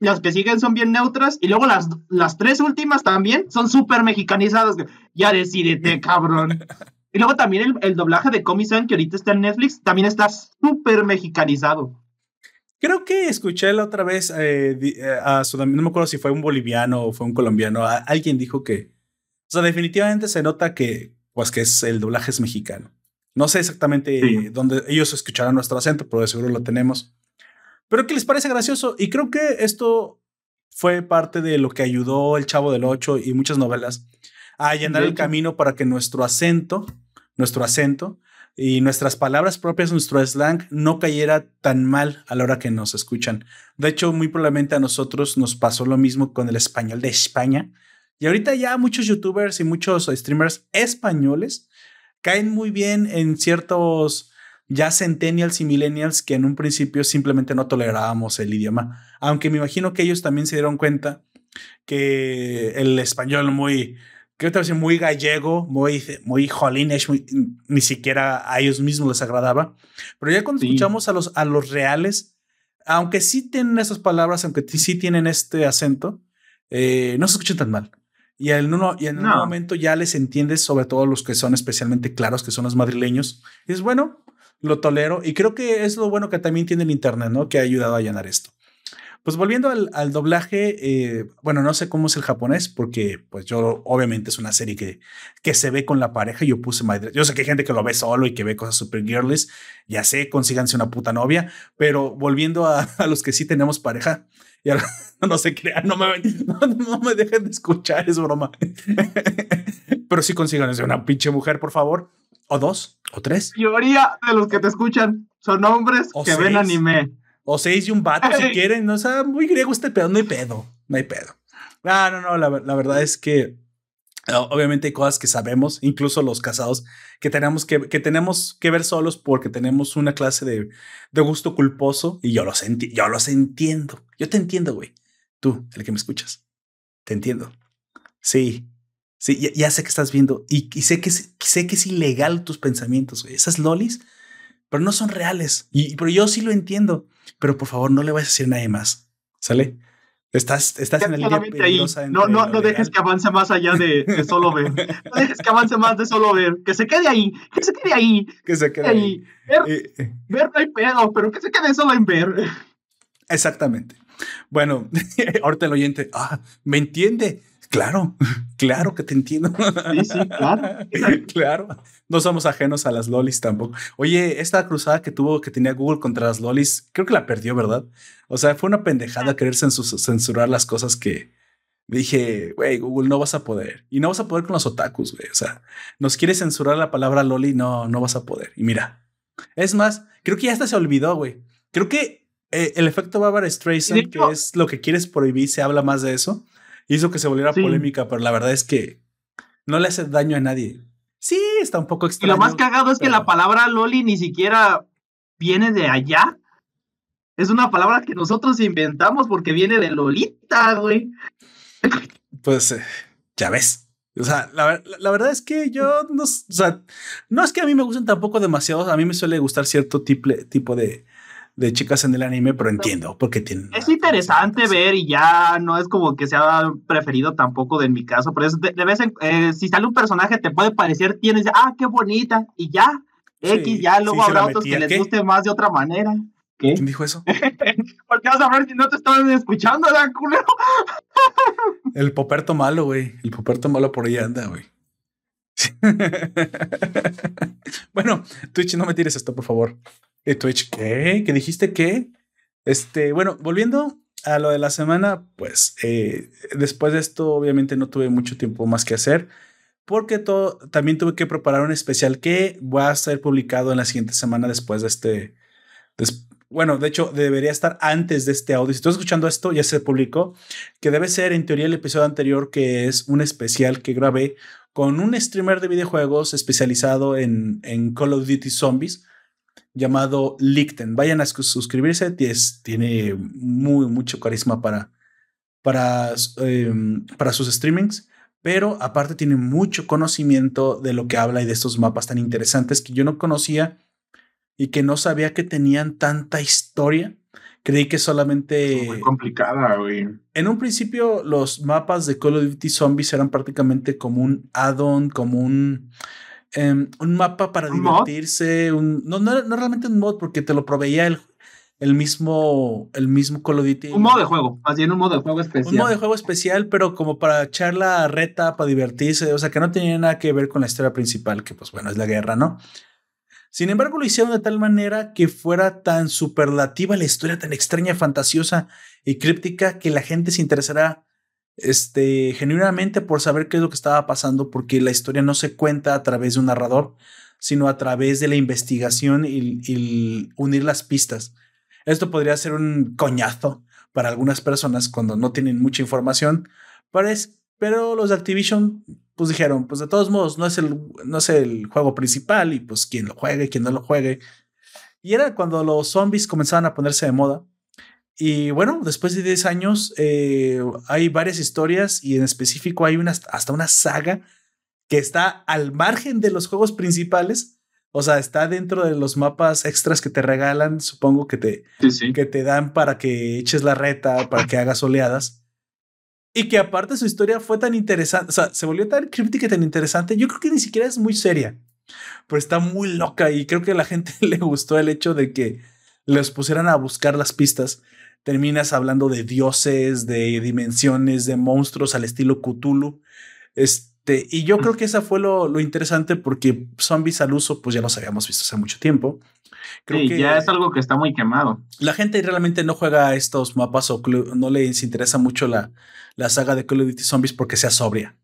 las que siguen son bien neutras. Y luego las, las tres últimas también son súper mexicanizadas. Ya decidete, cabrón. y luego también el, el doblaje de Comic-Con, que ahorita está en Netflix, también está súper mexicanizado. Creo que escuché la otra vez eh, eh, a no me acuerdo si fue un boliviano o fue un colombiano, alguien dijo que, o sea, definitivamente se nota que, pues que es el doblaje es mexicano. No sé exactamente dónde ellos escucharán nuestro acento, pero de seguro lo tenemos. Pero que les parece gracioso y creo que esto fue parte de lo que ayudó el Chavo del Ocho y muchas novelas a allanar el camino para que nuestro acento, nuestro acento, y nuestras palabras propias, nuestro slang, no cayera tan mal a la hora que nos escuchan. De hecho, muy probablemente a nosotros nos pasó lo mismo con el español de España. Y ahorita ya muchos youtubers y muchos streamers españoles caen muy bien en ciertos ya centennials y millennials que en un principio simplemente no tolerábamos el idioma. Aunque me imagino que ellos también se dieron cuenta que el español muy que te muy gallego, muy, muy jolines, ni siquiera a ellos mismos les agradaba. Pero ya cuando escuchamos a los, a los reales, aunque sí tienen esas palabras, aunque sí tienen este acento, eh, no se escuchan tan mal. Y en, uno, y en un momento ya les entiendes, sobre todo los que son especialmente claros, que son los madrileños. es bueno, lo tolero. Y creo que es lo bueno que también tiene el Internet, ¿no? Que ha ayudado a llenar esto. Pues volviendo al, doblaje, eh, bueno, no sé cómo es el japonés, porque pues yo obviamente es una serie que, que se ve con la pareja. Yo puse My Yo sé que hay gente que lo ve solo y que ve cosas super girlies. Ya sé, consíganse una puta novia. Pero volviendo a, los que sí tenemos pareja, y ahora, no se crean, no me, no, me dejen de escuchar, es broma. pero sí consíganse una pinche mujer, por favor. O dos, o tres. La mayoría de los que te escuchan son hombres que ven anime. O seis y un vato si quieren. O sea, muy griego este pedo. No hay pedo. No hay pedo. Ah, no, no. La, verdad es que obviamente hay cosas que sabemos, incluso los casados, que tenemos que, que, tenemos que ver solos porque tenemos una clase de, de gusto culposo y yo los, yo los entiendo. Yo te entiendo, güey. Tú, el que me escuchas. Te entiendo. Sí. Sí, ya, sé que estás viendo y, sé, que es, sé que es ilegal tus pensamientos. Güey. Esas lolis pero no son reales. Y, pero yo sí lo entiendo. Pero por favor, no le vayas a decir a nadie más. ¿Sale? Estás, estás en la línea peligrosa. No, no, no dejes que avance más allá de, solo ver. No dejes que avance más de solo ver. Que se quede ahí. Que se quede ahí. Que se quede ahí. Ver, eh, ver no hay pedo, pero que se quede solo en ver. Exactamente. Bueno, ahorita el oyente, ah, ¿me entiende? Claro, claro que te entiendo. Sí, sí, claro. claro. No somos ajenos a las lolis tampoco. Oye, esta cruzada que tuvo, que tenía Google contra las lolis, creo que la perdió, ¿verdad? O sea, fue una pendejada querer censurar las cosas que dije, güey, Google, no vas a poder. Y no vas a poder con los otakus, güey. O sea, nos quiere censurar la palabra loli, no, no vas a poder. Y mira, es más, creo que ya hasta se olvidó, güey. Creo que eh, el efecto Barbara Streisand, que es lo que quieres prohibir, se habla más de eso hizo que se volviera polémica, pero la verdad es que no le hace daño a nadie. Sí, está un poco extraño. Y lo más cagado es que la palabra Loli ni siquiera viene de allá. Es una palabra que nosotros inventamos porque viene de Lolita, güey. Pues eh, ya ves. O sea, la, verdad es que yo no, o sea, no es que a mí me gusten tampoco demasiado. A mí me suele gustar cierto tipo de, de chicas en el anime, pero entiendo porque tienen. Es interesante ver y ya no es como que sea preferido tampoco de en mi caso, pero es de, vez en eh, si sale un personaje te puede parecer, tienes, ah, qué bonita, y ya, X, ya luego habrá otros que les guste más de otra manera. ¿Qué? ¿Quién dijo eso? Porque vas a ver si no te estaban escuchando, ¿verdad, culero? el poperto malo, güey. El poperto malo por ahí anda, güey. bueno, Twitch, no me tires esto, por favor. Twitch, ¿qué? ¿Qué dijiste qué? Este, bueno, volviendo a lo de la semana, pues eh, después de esto obviamente no tuve mucho tiempo más que hacer porque todo, también tuve que preparar un especial que va a ser publicado en la siguiente semana después de este. bueno, de hecho, debería estar antes de este audio. Si estoy escuchando esto, ya se publicó, que debe ser en teoría el episodio anterior, que es un especial que grabé con un streamer de videojuegos especializado en, en Call of Duty Zombies llamado Lichten. Vayan a suscribirse, tiene muy, mucho carisma para, para, em, para sus streamings pero aparte tiene mucho conocimiento de lo que habla y de estos mapas tan interesantes que yo no conocía y que no sabía que tenían tanta historia. Creí que solamente... Muy complicada, güey. En un principio los mapas de Call of Duty Zombies eran prácticamente como un add-on, como un... Em, un mapa para divertirse, un, no, no, no, realmente un mod porque te lo proveía el, el mismo, el mismo Call of Duty. Un modo de juego, más bien un modo de juego especial. Un modo de juego especial, pero como para echar la reta, para divertirse, o sea, que no tenía nada que ver con la historia principal, que pues bueno, es la guerra, ¿no? Sin embargo, lo hicieron de tal manera que fuera tan superlativa la historia, tan extraña, fantasiosa y críptica, que la gente se interesará este, genuinamente por saber qué es lo que estaba pasando, porque la historia no se cuenta a través de un narrador, sino a través de la investigación y, unir las pistas. Esto podría ser un coñazo para algunas personas cuando no tienen mucha información, pero los de Activision pues dijeron, pues de todos modos no es el, no es el juego principal y pues quien lo juegue, quien no lo juegue. Y era cuando los zombies comenzaban a ponerse de moda. Y bueno, después de 10 años eh, hay varias historias y en específico hay una, hasta una saga que está al margen de los juegos principales o sea, está dentro de los mapas extras que te regalan, supongo que te, Que te dan para que eches la reta, para que hagas oleadas. Y que aparte su historia fue tan interesante, o sea, se volvió tan críptica y tan interesante. Yo creo que ni siquiera es muy seria, pero está muy loca y creo que a la gente le gustó el hecho de que les pusieran a buscar las pistas. Terminas hablando de dioses, de dimensiones, de monstruos al estilo Cthulhu. Este y yo creo que esa fue lo, lo, interesante porque zombies al uso, pues ya los habíamos visto hace mucho tiempo. Creo sí, que ya es algo que está muy quemado. La gente realmente no juega estos mapas o no les interesa mucho la, la saga de Call of Duty Zombies porque sea sobria.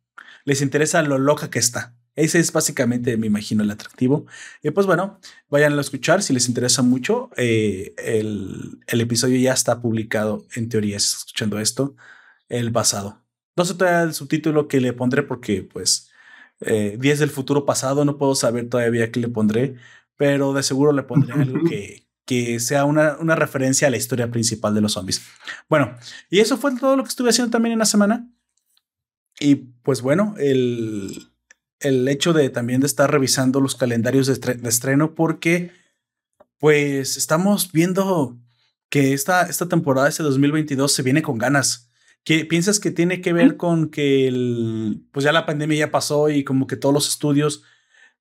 Les interesa lo loca que está. Ese es básicamente, me imagino, el atractivo. Y pues bueno, vayan a escuchar si les interesa mucho. Eh, el, el, episodio ya está publicado, en teoría, escuchando esto, el pasado. No sé todavía el subtítulo que le pondré porque, pues, eh, días del futuro pasado, no puedo saber todavía qué le pondré, pero de seguro le pondré algo que, que sea una, una referencia a la historia principal de los zombies. Bueno, y eso fue todo lo que estuve haciendo también en la semana. Y pues bueno, el, el hecho de también de estar revisando los calendarios de, de, estreno porque pues estamos viendo que esta, esta temporada, este 2022, se viene con ganas. ¿Qué piensas que tiene que ver con que el, pues ya la pandemia ya pasó y como que todos los estudios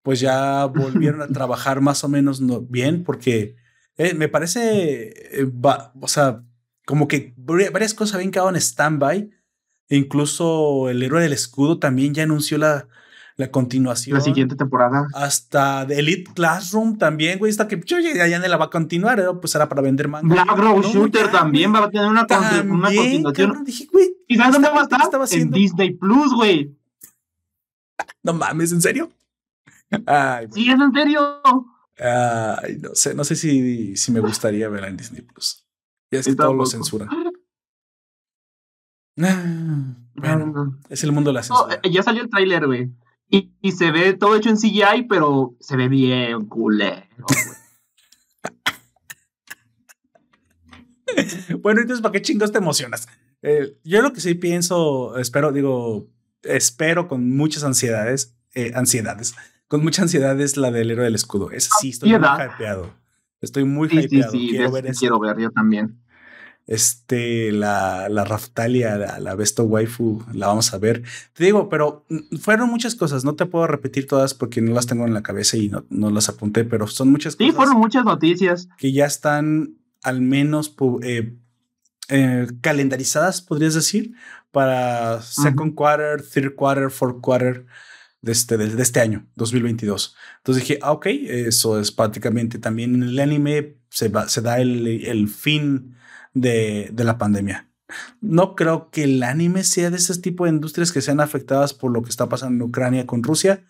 pues ya volvieron a trabajar más o menos bien? Porque eh, me parece, eh, o sea, como que varias cosas habían quedado en stand-by. Incluso el héroe del escudo también ya anunció la, la continuación. La siguiente temporada. Hasta The Elite Classroom también, güey. Está que yo ya, ya la va a continuar, ¿eh? pues era para vender manga. Black Rose Shooter también va a tener una, también, una continuación. dije, güey. ¿Y sabes dónde va a estar? Estaba en Disney Plus, güey. No mames, ¿en serio? Ay, sí, es en serio. Ay, no sé, no sé si, si me gustaría verla en Disney Plus. Ya es que todo lo censura. Ah, bueno, es el mundo de la censura. ya salió el tráiler, güey. Y, y, se ve todo hecho en CGI, pero se ve bien culero. bueno, entonces, ¿para qué chingos te emocionas? Eh, yo lo que sí pienso, espero, digo, espero con muchas ansiedades, eh, ansiedades, con mucha ansiedad es la del héroe del escudo. Es sí, estoy muy hypeado. Estoy muy sí, hypeado. Sí, sí, quiero ver eso. Quiero ver yo también este, la, la Raftalia, la, la Besto Waifu, la vamos a ver. Te digo, pero mm, fueron muchas cosas, no te puedo repetir todas porque no las tengo en la cabeza y no, no las apunté, pero son muchas cosas. Sí, fueron muchas noticias. Que ya están al menos eh, eh, calendarizadas, podrías decir, para second quarter, third quarter, fourth quarter de este, de, este año, 2022. Entonces dije, ah, ok, eso es prácticamente también en el anime se, va, se da el, el fin de, de la pandemia. No creo que el anime sea de ese tipo de industrias que sean afectadas por lo que está pasando en Ucrania con Rusia.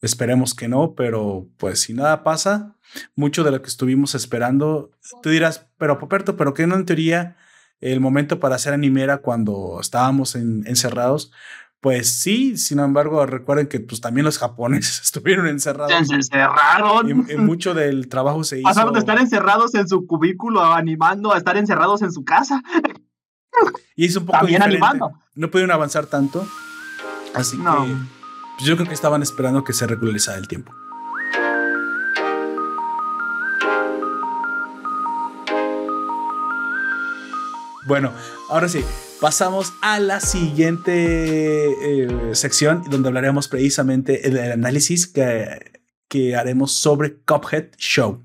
Esperemos que no, pero pues si nada pasa, mucho de lo que estuvimos esperando, tú dirás, pero Poperto, pero que no en teoría el momento para hacer anime era cuando estábamos encerrados. Pues sí, sin embargo, recuerden que pues también los japoneses estuvieron encerrados. Se encerraron. Y, mucho del trabajo se hizo. Pasaron de estar encerrados en su cubículo animando a estar encerrados en su casa. Y es un poco También animando. No pudieron avanzar tanto. Así que pues, yo creo que estaban esperando que se regularizara el tiempo. Bueno, ahora sí, pasamos a la siguiente eh, sección donde hablaremos precisamente del análisis que, haremos sobre Cuphead Show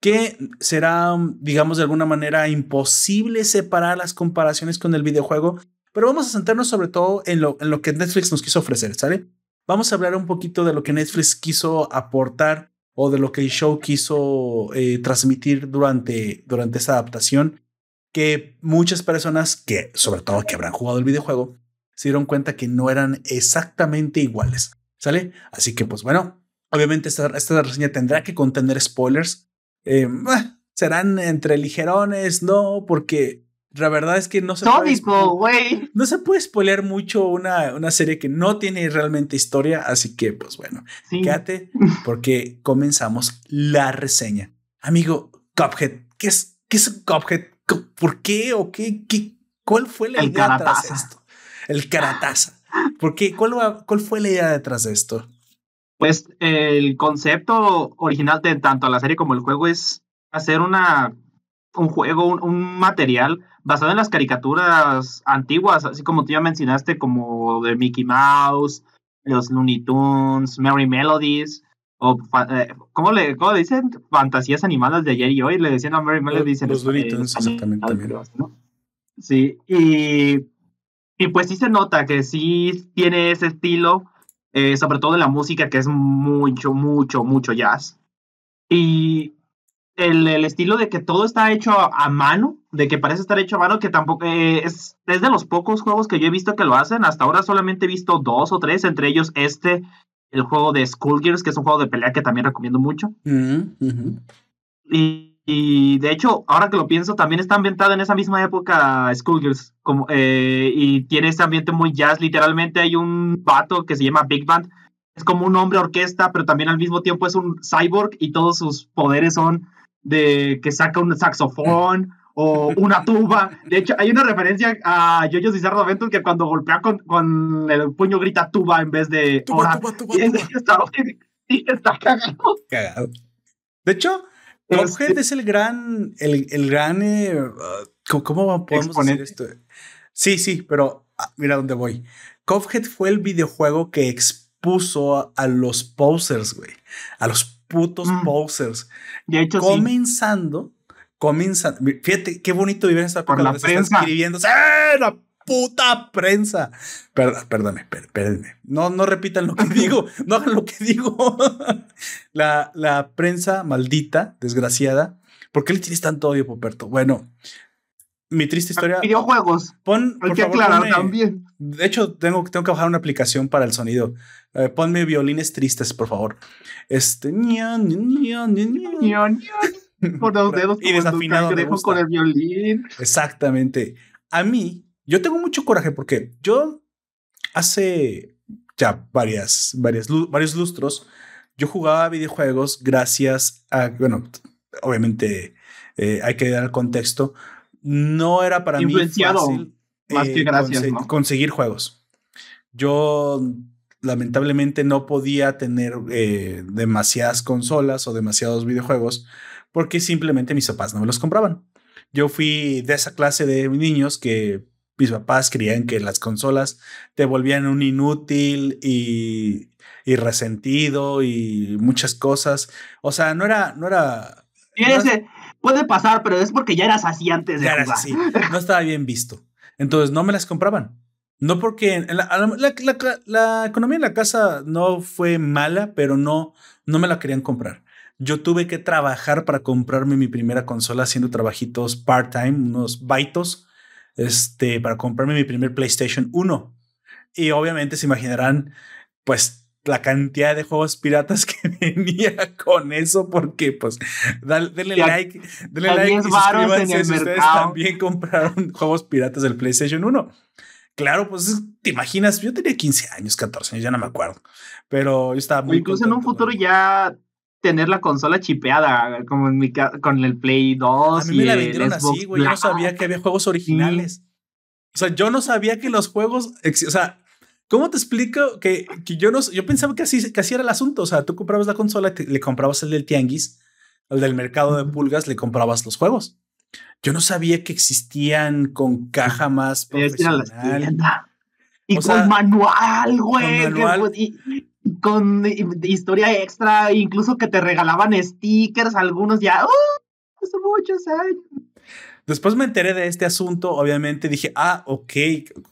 que será, digamos, de alguna manera imposible separar las comparaciones con el videojuego, pero vamos a centrarnos sobre todo en lo, en lo que Netflix nos quiso ofrecer, ¿sale? Vamos a hablar un poquito de lo que Netflix quiso aportar o de lo que el show quiso eh, transmitir durante, durante esta adaptación, que muchas personas que, sobre todo que habrán jugado el videojuego, se dieron cuenta que no eran exactamente iguales, ¿sale? Así que, pues bueno, obviamente esta, esta reseña tendrá que contener spoilers, eh, serán entre ligerones, no, porque la verdad es que no se puede. No se puede spoiler mucho una, una, serie que no tiene realmente historia. Así que, pues bueno, quédate porque comenzamos la reseña. Amigo, Cuphead, ¿qué es, qué es Cuphead? ¿Por qué o qué? qué ¿Cuál fue la idea detrás de esto? El carataza. ¿Por qué? ¿Cuál, ¿Cuál fue la idea detrás de esto? Pues el concepto original de tanto la serie como el juego es hacer una, un juego, un, material basado en las caricaturas antiguas, así como tú ya mencionaste, como de Mickey Mouse, los Looney Tunes, Merry Melodies, o eh, ¿cómo, le, ¿cómo dicen? Fantasías animadas de ayer y hoy, le decían a Merry Melodies. Los, Looney Tunes, exactamente. Sí, y, y pues sí se nota que sí tiene ese estilo eh, sobre todo en la música, que es mucho, mucho, mucho jazz. Y el, el estilo de que todo está hecho a, mano, de que parece estar hecho a mano, que tampoco eh, es, es de los pocos juegos que yo he visto que lo hacen. Hasta ahora solamente he visto dos o tres, entre ellos este, el juego de Skullgirls, que es un juego de pelea que también recomiendo mucho. Mm, y y de hecho, ahora que lo pienso, también está ambientado en esa misma época Schoolgirls. Como, eh, y tiene ese ambiente muy jazz. Literalmente hay un vato que se llama Big Band. Es como un hombre orquesta, pero también al mismo tiempo es un cyborg y todos sus poderes son de que saca un saxofón o una tuba. De hecho, hay una referencia a Jojo's Bizarre Adventure que cuando golpea con, con, el puño grita tuba en vez de tuba, tuba, tuba, y está cagado. Cagado. De hecho, Cuphead es el gran, el, el gran, eh, ¿cómo podemos decir esto? Sí, sí, pero ah, mira dónde voy. Cuphead fue el videojuego que expuso a, los posers, güey. A los putos mm. posers. De hecho, comenzando, comenzando. Fíjate qué bonito vivir en esta época donde se está escribiendo. ¡Eh, la puta prensa. perdón, perdónme. No, no repitan lo que digo. No hagan lo que digo. la, la prensa maldita, desgraciada. ¿Por qué le tienes tanto odio, Poperto? Bueno, mi triste historia. Videojuegos. Pon, Hay que aclarar también. De hecho, tengo, tengo que bajar una aplicación para el sonido. Eh, ponme violines tristes, por favor. Este. Por los dedos. y desafinado. con el violín. Exactamente. A mí, yo tengo mucho coraje porque yo hace ya varias, varias, varios lustros, yo jugaba videojuegos gracias a, bueno, obviamente eh, hay que dar el contexto, no era para mí fácil más que eh, gracias, conseguir juegos. Yo lamentablemente no podía tener eh, demasiadas consolas o demasiados videojuegos porque simplemente mis papás no me los compraban. Yo fui de esa clase de niños que mis papás creían que las consolas te volvían un inútil y, y resentido y muchas cosas. O sea, no era, no era. puede pasar, pero es porque ya eras así antes de ya eras así. No estaba bien visto. Entonces no me las compraban. No porque la, economía en la casa no fue mala, pero no, no me la querían comprar. Yo tuve que trabajar para comprarme mi primera consola haciendo trabajitos part-time, unos baitos este, para comprarme mi primer PlayStation 1. Y obviamente se imaginarán, pues, la cantidad de juegos piratas que venía con eso, porque pues denle like, denle like y suscríbanse si ustedes también compraron juegos piratas del PlayStation 1. Claro, pues te imaginas, yo tenía 15 años, 14 años, ya no me acuerdo, pero yo estaba muy... Incluso en un futuro ya tener la consola chipeada, como en mi con el Play 2. A mí me la vendieron así, güey, yo no sabía que había juegos originales. O sea, yo no sabía que los juegos, o sea, ¿Cómo te explico que, que, yo no yo pensaba que así, que así era el asunto? O sea, tú comprabas la consola, le comprabas el del tianguis, el del mercado de pulgas, le comprabas los juegos. Yo no sabía que existían con caja más profesional. Y con manual, güey. Con, con historia extra, incluso que te regalaban stickers, algunos ya, ¡uh! hace muchos años. Después me enteré de este asunto, obviamente dije, ah, ok,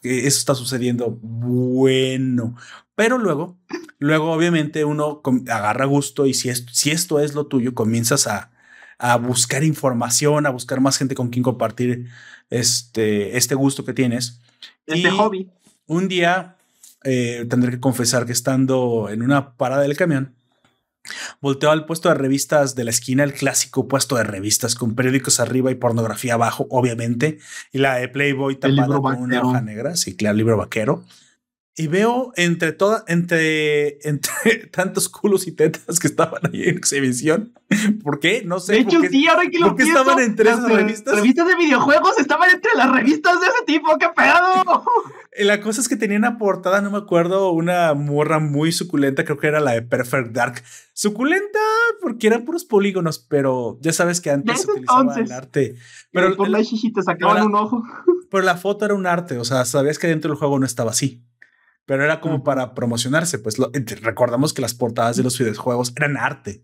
eso está sucediendo, bueno. Pero luego, luego obviamente uno agarra gusto y si, si esto es lo tuyo, comienzas a, a buscar información, a buscar más gente con quien compartir este, este gusto que tienes. Este hobby. Un día eh, tendré que confesar que estando en una parada del camión, Volteo al puesto de revistas de la esquina, el clásico puesto de revistas con periódicos arriba y pornografía abajo, obviamente, y la de Playboy tapada con una hoja negra, sí, claro, libro vaquero. Y veo entre todas, entre, entre tantos culos y tetas que estaban ahí en exhibición. ¿Por qué? No sé. De hecho, sí, ahora que lo ¿por qué estaban entre esas revistas? Revistas de videojuegos estaban entre las revistas de ese tipo, ¡qué pedo! La cosa es que tenía una portada, no me acuerdo, una morra muy suculenta, creo que era la de Perfect Dark. Suculenta porque eran puros polígonos, pero ya sabes que antes se utilizaba el arte. Pero por la te sacaban un ojo. Pero la foto era un arte, o sea, sabías que dentro del juego no estaba así. Pero era como para promocionarse, pues recordamos que las portadas de los videojuegos eran arte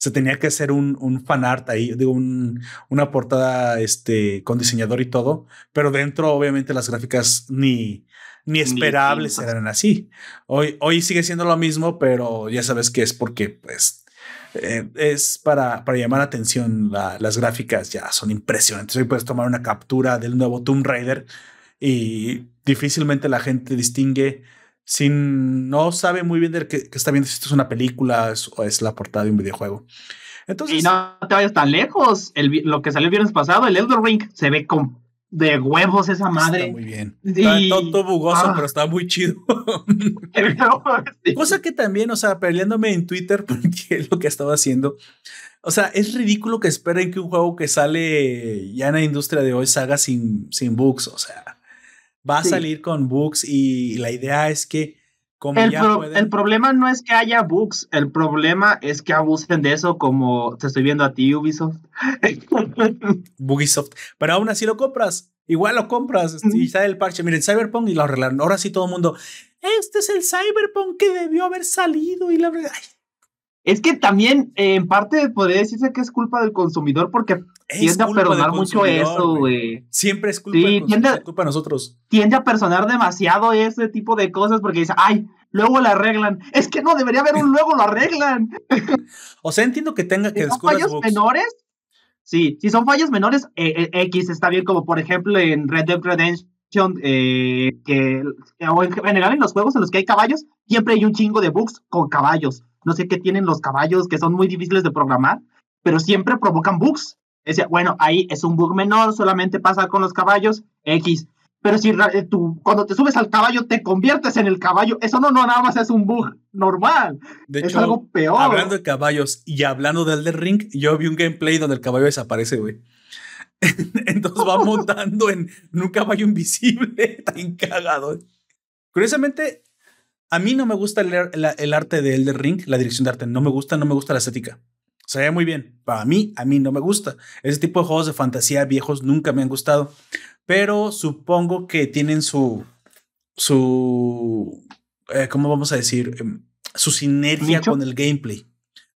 se tenía que hacer un, un fan art ahí, de un, una portada este, con diseñador y todo, pero dentro obviamente las gráficas ni, ni esperables eran así. Hoy, hoy sigue siendo lo mismo, pero ya sabes que es porque pues eh, es para, para llamar atención. las gráficas ya son impresionantes. Hoy puedes tomar una captura del nuevo Tomb Raider y difícilmente la gente distingue si no sabe muy bien de qué, está viendo, si esto es una película o es la portada de un videojuego. Entonces, y no te vayas tan lejos. El, lo que salió el viernes pasado, el Elder Ring, se ve con de huevos esa madre. Está muy bien. Está todo, bugoso, ah. pero está muy chido. Cosa que también, o sea, peleándome en Twitter porque es lo que estaba haciendo. O sea, es ridículo que esperen que un juego que sale ya en la industria de hoy salga sin, sin bugs. O sea, va a salir con bugs y la idea es que como el, ya el problema no es que haya bugs, el problema es que abusen de eso como te estoy viendo a ti Ubisoft. Bugisoft, pero aún así lo compras. Igual lo compras este, y sale el parche. Miren, Cyberpunk y lo arreglaron. Ahora sí todo el mundo, este es el Cyberpunk que debió haber salido y la verdad. Es que también en parte podría decirse que es culpa del consumidor porque tiende a perdonar mucho eso, güey. Siempre es culpa, sí, tiende, culpa de nosotros. Tiende a perdonar demasiado ese tipo de cosas porque dice, ay, luego lo arreglan. Es que no debería haber un luego lo arreglan. o sea, entiendo que tenga que ¿Son fallos menores? Sí, si son fallos menores, eh, eh, X está bien, como por ejemplo en Red Dead Redemption, eh, que, o en general en los juegos en los que hay caballos, siempre hay un chingo de bugs con caballos. No sé qué tienen los caballos que son muy difíciles de programar, pero siempre provocan bugs. Decía, bueno, ahí es un bug menor, solamente pasa con los caballos, X. Pero si eh, tú, cuando te subes al caballo, te conviertes en el caballo, eso no, no nada más es un bug normal. De es algo peor. Hablando de caballos y hablando del Elden Ring, yo vi un gameplay donde el caballo desaparece, güey. Entonces va montando en, un caballo invisible, tan cagado. Curiosamente, a mí no me gusta el, el, arte de Elden Ring, la dirección de arte. No me gusta, no me gusta la estética. Se ve muy bien. Para mí, a mí no me gusta. Ese tipo de juegos de fantasía viejos nunca me han gustado. Pero supongo que tienen su. su. Eh, ¿Cómo vamos a decir? Em, su sinergia con el gameplay.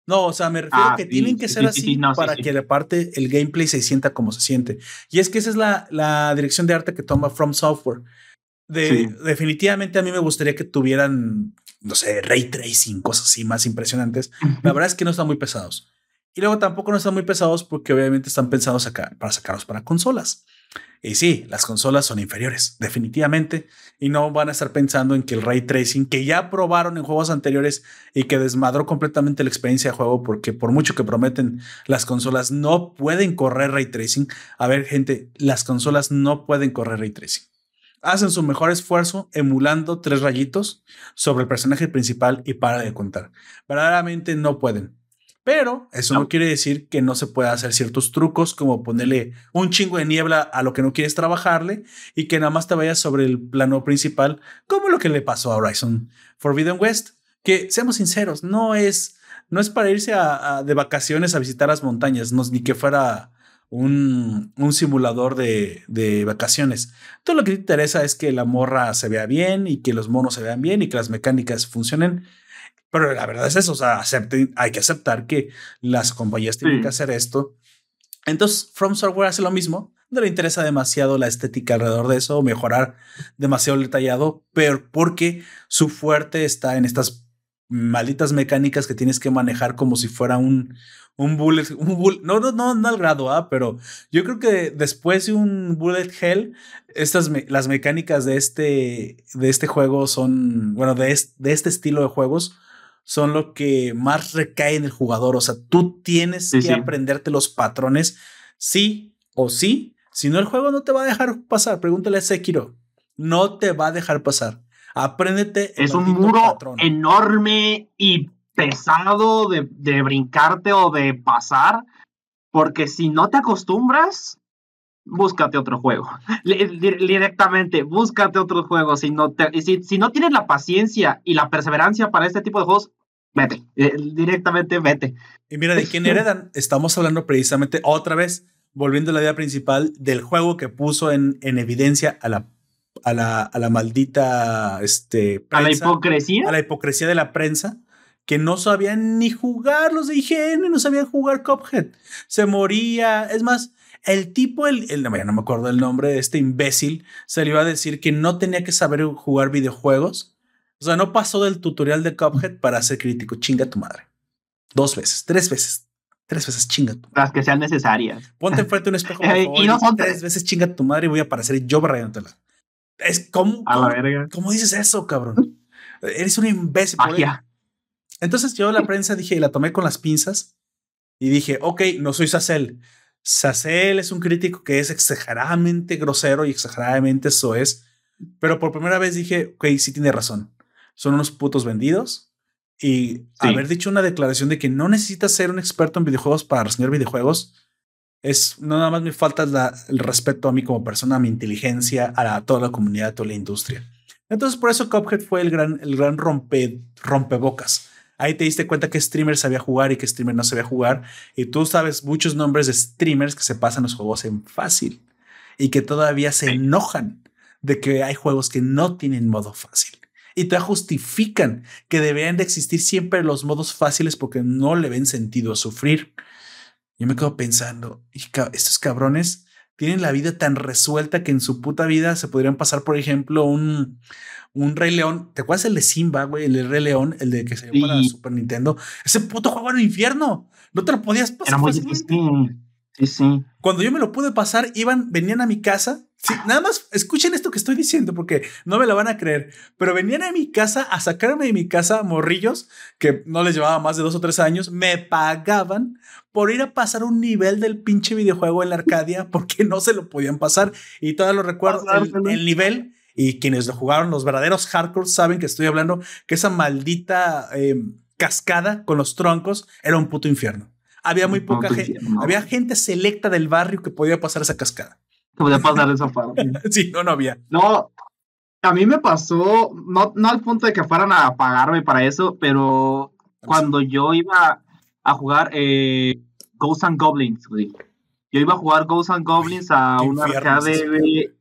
No, o sea, me refiero a ah, que tienen que ser así para que aparte el gameplay se sienta como se siente. Y es que esa es la, la dirección de arte que toma From Software. Definitivamente a mí me gustaría que tuvieran, no sé, ray tracing, cosas así más impresionantes. La verdad es que no están muy pesados. Y luego tampoco no están muy pesados porque obviamente están pensados acá para sacarlos para consolas. Y sí, las consolas son inferiores, definitivamente, y no van a estar pensando en que el ray tracing, que ya probaron en juegos anteriores y que desmadró completamente la experiencia de juego, porque por mucho que prometen, las consolas no pueden correr ray tracing. A ver, gente, las consolas no pueden correr ray tracing. Hacen su mejor esfuerzo emulando tres rayitos sobre el personaje principal y para de contar. Verdaderamente no pueden. Pero eso no. quiere decir que no se pueda hacer ciertos trucos como ponerle un chingo de niebla a lo que no quieres trabajarle y que nada más te vayas sobre el plano principal, como lo que le pasó a Horizon Forbidden West, que seamos sinceros, no es, no es para irse a, de vacaciones a visitar las montañas, no, ni que fuera un, un simulador de, de, vacaciones. Todo lo que te interesa es que la morra se vea bien y que los monos se vean bien y que las mecánicas funcionen. Pero la verdad es eso, o sea, acepten, hay que aceptar que las compañías tienen sí. que hacer esto. Entonces, From Software hace lo mismo. No le interesa demasiado la estética alrededor de eso, mejorar demasiado el detallado, pero porque su fuerte está en estas malditas mecánicas que tienes que manejar como si fuera un, un bullet, un bullet, no, no, no, no al grado, ¿ah? pero yo creo que después de un bullet hell, estas, me, las mecánicas de este, de este juego son, bueno, de, es, de este estilo de juegos son lo que más recae en el jugador. O sea, tú tienes sí, que sí. aprenderte los patrones, sí o sí. Si no, el juego no te va a dejar pasar. Pregúntale a Sekiro. No te va a dejar pasar. Apréndete. Es un muro patrón. enorme y pesado de, de brincarte o de pasar. Porque si no te acostumbras, búscate otro juego. Directamente, búscate otro juego. Si no, te, si, si, no tienes la paciencia y la perseverancia para este tipo de juegos, vete. Eh, directamente vete. Y mira, ¿de quién heredan? Estamos hablando precisamente otra vez, volviendo a la idea principal del juego que puso en, en evidencia a la, a la, a la maldita este, prensa, ¿A la hipocresía? A la hipocresía de la prensa que no sabían ni jugar los de higiene, no sabían jugar Cuphead. Se moría. Es más, el tipo, el, el, no me acuerdo el nombre de este imbécil, salió a decir que no tenía que saber jugar videojuegos. O sea, no pasó del tutorial de Cuphead para ser crítico. Chinga tu madre. Dos veces, tres veces. Tres veces chinga tu madre. Las que sean necesarias. Ponte enfrente de un espejo. Por favor, y no son tres veces chinga tu madre y voy a aparecer yo barriéndotela. Es como. A la verga. ¿Cómo dices eso, cabrón? Eres un imbécil. Entonces yo la prensa dije y la tomé con las pinzas y dije, ok, no soy Sacel. Sacel es un crítico que es exageradamente grosero y exageradamente soez, pero por primera vez dije, ok, sí tiene razón. Son unos putos vendidos y sí. haber dicho una declaración de que no necesitas ser un experto en videojuegos para reseñar videojuegos es no nada más me falta la, el respeto a mí como persona, a mi inteligencia, a, la, a toda la comunidad, a toda la industria. Entonces por eso Cuphead fue el gran, el gran rompe, rompebocas ahí te diste cuenta que streamer sabía jugar y que streamer no sabía jugar. Y tú sabes muchos nombres de streamers que se pasan los juegos en fácil y que todavía se enojan de que hay juegos que no tienen modo fácil. Y te justifican que deberían de existir siempre los modos fáciles porque no le ven sentido a sufrir. Yo me quedo pensando, estos cabrones tienen la vida tan resuelta que en su puta vida se podrían pasar, por ejemplo, un, un Rey León. ¿Te acuerdas el de Simba, güey? El de Rey León, el de que se dio sí. para Super Nintendo. Ese puto juego era un infierno. No te lo podías pasar. Era muy difícil. Sí, sí. Cuando yo me lo pude pasar, iban, venían a mi casa. Sí, nada más escuchen esto que estoy diciendo porque no me lo van a creer. Pero venían a mi casa a sacarme de mi casa morrillos que no les llevaba más de dos o tres años. Me pagaban por ir a pasar un nivel del pinche videojuego en la Arcadia porque no se lo podían pasar. Y todavía lo recuerdo. El, el nivel y quienes lo jugaron, los verdaderos hardcore, saben que estoy hablando que esa maldita eh, cascada con los troncos era un puto infierno. Había muy poca no, gente, no. había gente selecta del barrio que podía pasar esa cascada. Podía pasar esa parte. sí, no, no había. No, a mí me pasó, no, no al punto de que fueran a pagarme para eso, pero cuando yo iba a jugar eh, Ghosts and Goblins, yo iba a jugar Ghosts and Goblins a una arcade de,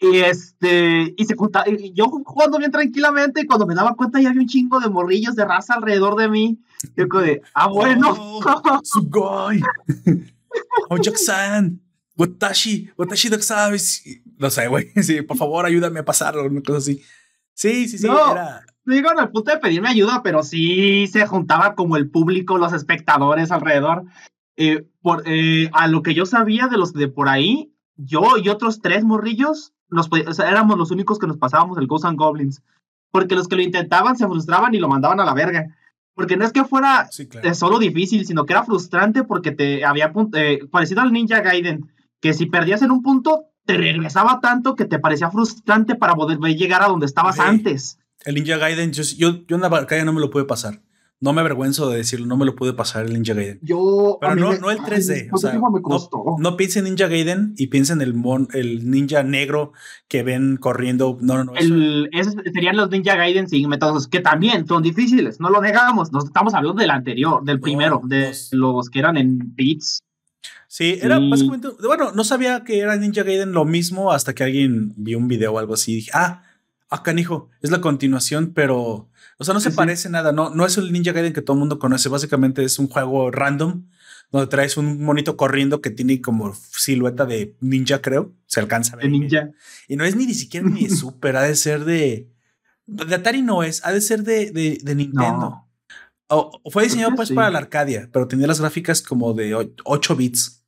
y este, y se juntaba, y yo jugando bien tranquilamente, y cuando me daba cuenta ya había un chingo de morrillos de raza alrededor de mí. Yo como de, ah, bueno. Oh, Sugoi. Ojaksan. Watashi. Watashi sabes. No sé, güey. Sí, por favor, ayúdame a pasarlo. Una cosa así. Sí, sí, sí. No, era. digo al punto de pedirme ayuda, pero sí se juntaba como el público, los espectadores alrededor. Eh, por, eh, a lo que yo sabía de los de por ahí, yo y otros tres morrillos, nos, éramos los únicos que nos pasábamos el Ghosts and Goblins. Porque los que lo intentaban se frustraban y lo mandaban a la verga. Porque no es que fuera solo difícil, sino que era frustrante porque te había eh, parecido al Ninja Gaiden, que si perdías en un punto, te regresaba tanto que te parecía frustrante para poder llegar a donde estabas antes. El Ninja Gaiden, yo, yo, yo en la calle no me lo pude pasar. No me avergüenzo de decirlo, no me lo pude pasar el Ninja Gaiden. Yo. Pero no, no el 3D. o sea, no, no piensen en Ninja Gaiden y piensen en el, mon, el ninja negro que ven corriendo. No, no, no. El, esos serían los Ninja Gaiden sin métodos, que también son difíciles, no lo negamos. Nos estamos hablando del anterior, del primero, de los que eran en beats. Sí, era básicamente. Bueno, no sabía que era Ninja Gaiden lo mismo hasta que alguien vio un video o algo así. Y dije, ah, acá, hijo, es la continuación, pero o sea, no se parece nada, no, no es el Ninja Gaiden que todo el mundo conoce, básicamente es un juego random donde traes un monito corriendo que tiene como silueta de ninja, creo, se alcanza a ver. De ninja. Y no es ni, siquiera ni de Super, ha de ser de... De Atari no es, ha de ser de, de, Nintendo. O, fue diseñado pues para la Arcadia, pero tenía las gráficas como de 8 bits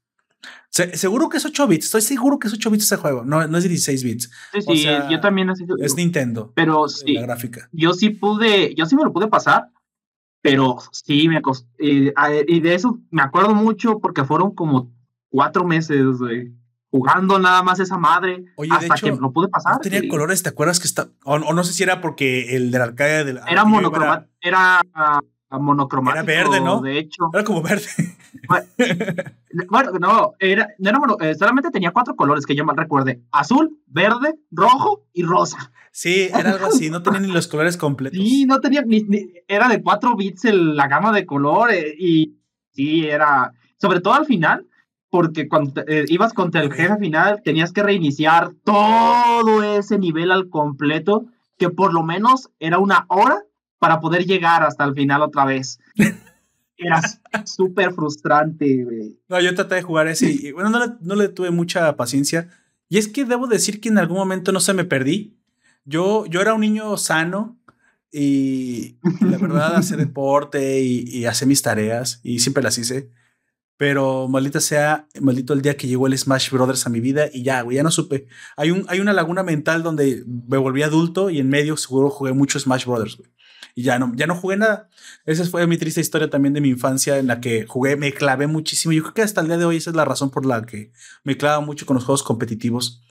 seguro que es 8 bits, estoy seguro que es 8 bits ese juego, no, no es 16 bits. Sí, yo también Es Nintendo. Pero sí. La gráfica. Yo sí pude, yo sí me lo pude pasar, pero sí me costó. y de eso me acuerdo mucho porque fueron como cuatro meses, jugando nada más esa madre hasta que lo pude pasar. tenía colores, ¿te acuerdas que está? O, no sé si era porque el de la arcade de Era monocromático, era, era monocromático. Era verde, ¿no? De hecho. Era como verde. Bueno, no, era, no era eh, solamente tenía cuatro colores que yo mal recuerde: azul, verde, rojo y rosa. Sí, era algo así, no tenía ni los colores completos. Sí, no tenía ni, era de cuatro bits la gama de colores y sí, era, sobre todo al final, porque cuando eh, ibas contra el jefe final tenías que reiniciar todo ese nivel al completo, que por lo menos era una hora para poder llegar hasta el final otra vez. Era súper frustrante, güey. No, yo traté de jugar ese y bueno, no le, tuve mucha paciencia. Y es que debo decir que en algún momento no se me perdí. Yo, yo era un niño sano y, la verdad hacía deporte y, y hacía mis tareas y siempre las hice. Pero maldita sea, maldito el día que llegó el Smash Brothers a mi vida y ya, güey, ya no supe. Hay, un, hay una laguna mental donde me volví adulto y en medio seguro jugué mucho Smash Brothers, güey y ya no, ya no jugué nada. Esa fue mi triste historia también de mi infancia en la que jugué, me clavé muchísimo. Yo creo que hasta el día de hoy esa es la razón por la que me clavo mucho con los juegos competitivos.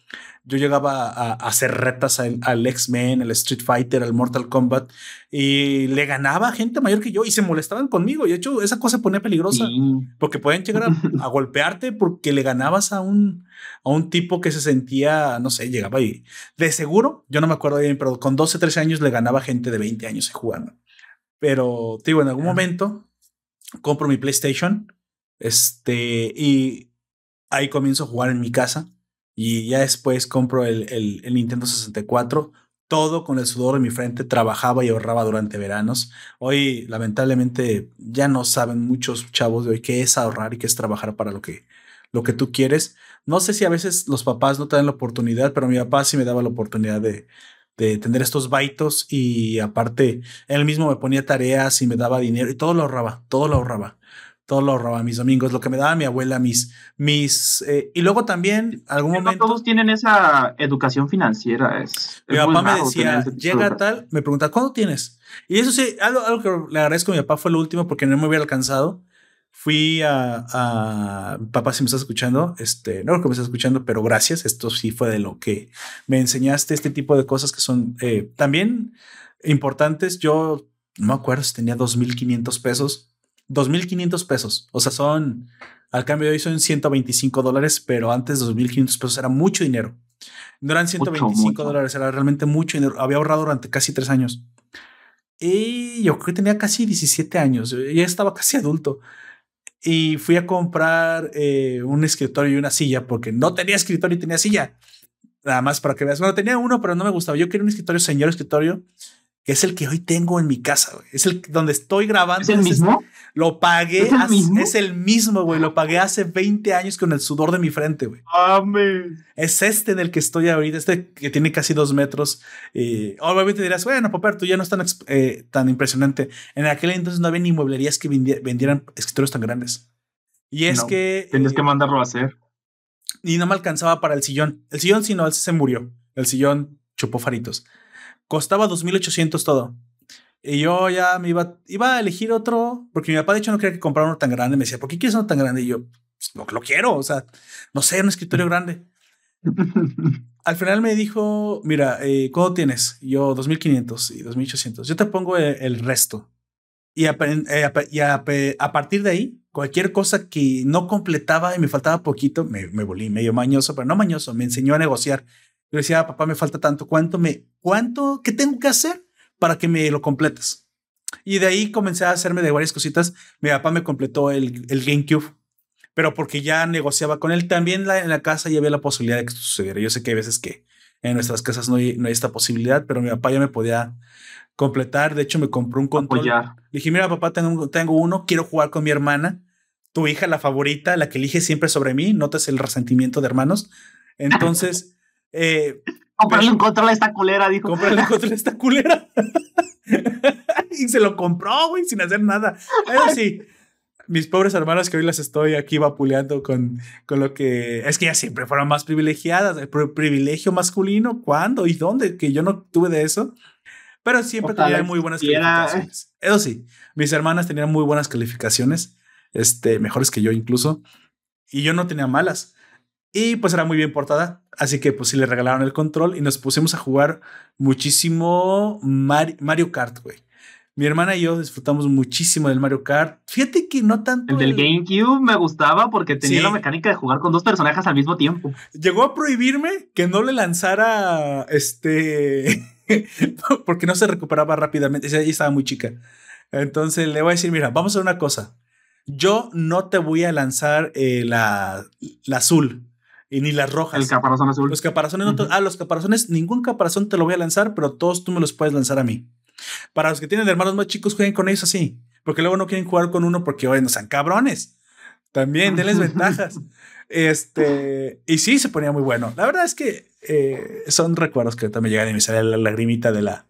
Yo llegaba a, hacer retas al, X-Men, al Street Fighter, al Mortal Kombat y le ganaba a gente mayor que yo y se molestaban conmigo. Y de hecho, esa cosa se ponía peligrosa porque pueden llegar a, golpearte porque le ganabas a un, a un tipo que se sentía, no sé, llegaba y de seguro, yo no me acuerdo bien, pero con 12, 13 años le ganaba gente de 20 años jugando. Pero, digo, en algún momento compro mi PlayStation este, y ahí comienzo a jugar en mi casa y ya después compro el, el, Nintendo 64. Todo con el sudor de mi frente, trabajaba y ahorraba durante veranos. Hoy, lamentablemente, ya no saben muchos chavos de hoy qué es ahorrar y qué es trabajar para lo que, lo que tú quieres. No sé si a veces los papás no te dan la oportunidad, pero mi papá sí me daba la oportunidad de, de tener estos baitos y aparte él mismo me ponía tareas y me daba dinero y todo lo ahorraba, todo lo ahorraba todo lo ahorraba mis domingos, lo que me daba mi abuela, mis, mis, eh, y luego también, algún momento. todos tienen esa educación financiera. Es, mi papá me decía, llega tal, me pregunta, ¿cuándo tienes? Y eso sí, algo, algo, que le agradezco a mi papá fue lo último porque no me hubiera alcanzado. Fui a, a papá, si me estás escuchando, este, no creo que me estás escuchando, pero gracias. Esto sí fue de lo que me enseñaste, este tipo de cosas que son eh, también importantes. Yo no me acuerdo si tenía 2.500 pesos 2.500 pesos. O sea, son, al cambio de hoy son 125 dólares, pero antes 2.500 pesos era mucho dinero. No eran 125 dólares, era realmente mucho dinero. Había ahorrado durante casi tres años. Y yo creo que tenía casi 17 años, ya estaba casi adulto. Y fui a comprar eh, un escritorio y una silla, porque no tenía escritorio y tenía silla. Nada más para que veas. Bueno, tenía uno, pero no me gustaba. Yo quería un escritorio, señor escritorio, que es el que hoy tengo en mi casa. Es el donde estoy grabando. ¿Es el mismo? Lo pagué. ¿Es el, mismo? es el mismo, güey. Lo pagué hace 20 años con el sudor de mi frente, güey. Es este en el que estoy ahorita, este que tiene casi dos metros. Y obviamente dirás, bueno, Popper, tú ya no es tan, eh, tan impresionante. En aquel entonces no había ni mueblerías que vendieran escritorios tan grandes. Y es que. Tienes que mandarlo a hacer. Y no me alcanzaba para el sillón. El sillón, si no, él se murió. El sillón chupó faritos. Costaba 2.800 todo. Y yo ya me iba, iba a elegir otro, porque mi papá de hecho no quería que comprara uno tan grande. Me decía, ¿por qué quieres uno tan grande? Y yo, pues, lo, lo quiero, o sea, no sé, un escritorio grande. Al final me dijo, mira, eh, ¿cuánto tienes? yo, 2.500 y 2.800. Yo te pongo el, resto. Y, a, eh, a, partir de ahí, cualquier cosa que no completaba y me faltaba poquito, me, me volví medio mañoso, pero no mañoso, me enseñó a negociar. Yo decía, papá, me falta tanto, ¿cuánto me, cuánto, qué tengo que hacer? Para que me lo completes. Y de ahí comencé a hacerme de varias cositas. Mi papá me completó el, el GameCube, pero porque ya negociaba con él. También en la casa ya había la posibilidad de que esto sucediera. Yo sé que hay veces que en nuestras casas no hay, no hay esta posibilidad, pero mi papá ya me podía completar. De hecho, me compró un control. Le dije, mira, papá, tengo, tengo uno, quiero jugar con mi hermana. Tu hija, la favorita, la que elige siempre sobre mí. Notas el resentimiento de hermanos. Entonces, eh, Comprarle un control a esta culera, dijo. Comprarle un control a esta culera. y se lo compró, güey, sin hacer nada. Pero sí, mis pobres hermanas que hoy las estoy aquí vapuleando con, con lo que es que ya siempre fueron más privilegiadas. El privilegio masculino, ¿cuándo y dónde? Que yo no tuve de eso. Pero siempre tenían muy buenas calificaciones. Eso sí, mis hermanas tenían muy buenas calificaciones, este, mejores que yo incluso. Y yo no tenía malas. Y pues era muy bien portada. Así que pues sí le regalaron el control y nos pusimos a jugar muchísimo Mario Kart, güey. Mi hermana y yo disfrutamos muchísimo del Mario Kart. Fíjate que no tanto. El del GameCube me gustaba porque tenía la mecánica de jugar con dos personajes al mismo tiempo. Llegó a prohibirme que no le lanzara este. porque no se recuperaba rápidamente. Ella estaba muy chica. Entonces le voy a decir: Mira, vamos a hacer una cosa. Yo no te voy a lanzar eh, la, la azul y ni las rojas. El caparazón azul. Los caparazones, no ah, los caparazones, ningún caparazón te lo voy a lanzar, pero todos tú me los puedes lanzar a mí. Para los que tienen hermanos más chicos, jueguen con ellos así, porque luego no quieren jugar con uno porque, oye, no sean cabrones. También denles ventajas. Este, y sí, se ponía muy bueno. La verdad es que eh, son recuerdos que también llegan y me sale la lagrimita de la.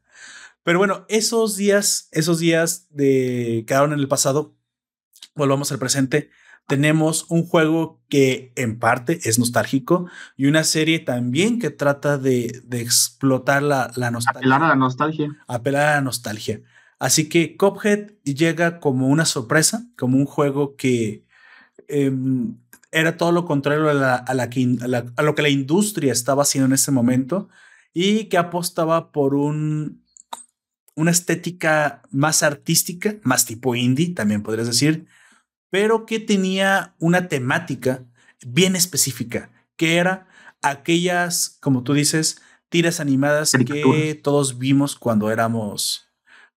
Pero bueno, esos días, esos días de quedaron en el pasado. Volvamos al presente tenemos un juego que en parte es nostálgico y una serie también que trata de, explotar la, la, nostalgia. Apelar a la nostalgia. Apelar a la nostalgia. Así que Cophead llega como una sorpresa, como un juego que em, era todo lo contrario a, la, a, a, lo que la industria estaba haciendo en ese momento y que apostaba por un, una estética más artística, más tipo indie, también podrías decir, pero que tenía una temática bien específica, que era aquellas, como tú dices, tiras animadas que todos vimos cuando éramos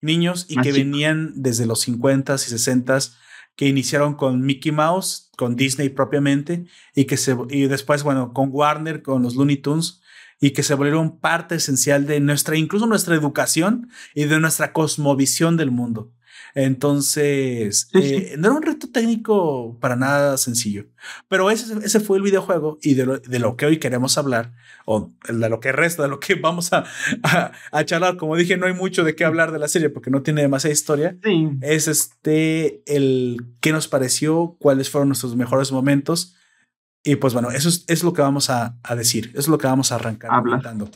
niños y que venían desde los 50s y 60s, que iniciaron con Mickey Mouse, con Disney propiamente, y que se, y después, bueno, con Warner, con los Looney Tunes, y que se volvieron parte esencial de nuestra, incluso nuestra educación y de nuestra cosmovisión del mundo. Entonces, eh, no era un reto técnico para nada sencillo, pero ese, ese fue el videojuego y de lo, de lo, que hoy queremos hablar, o de lo que resta, de lo que vamos a, a, charlar. Como dije, no hay mucho de qué hablar de la serie porque no tiene demasiada historia. Es este, el qué nos pareció, cuáles fueron nuestros mejores momentos. Y pues bueno, eso es, es lo que vamos a, a, decir, es lo que vamos a arrancar hablando.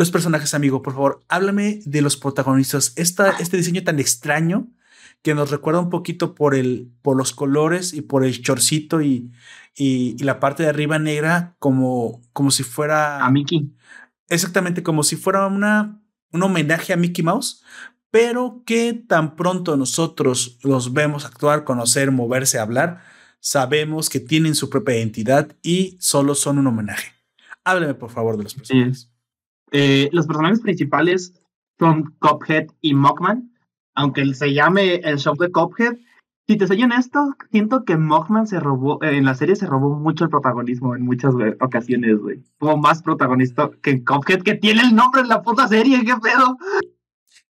Los personajes, amigo, por favor, háblame de los protagonistas. Esta, este diseño tan extraño que nos recuerda un poquito por, el, por los colores y por el chorcito y, y, la parte de arriba negra como, como si fuera... A Mickey. Exactamente, como si fuera una, un homenaje a Mickey Mouse, pero que tan pronto nosotros los vemos actuar, conocer, moverse, hablar, sabemos que tienen su propia identidad y solo son un homenaje. Hábleme, por favor, de los personajes. Eh, los personajes principales son Cophead y Mockman, aunque se llame el show de Cophead. Si te soy honesto, siento que Mockman se robó, eh, en la serie se robó mucho el protagonismo en muchas ocasiones, güey. Como más protagonista que Cophead, que tiene el nombre en la puta serie, qué pedo.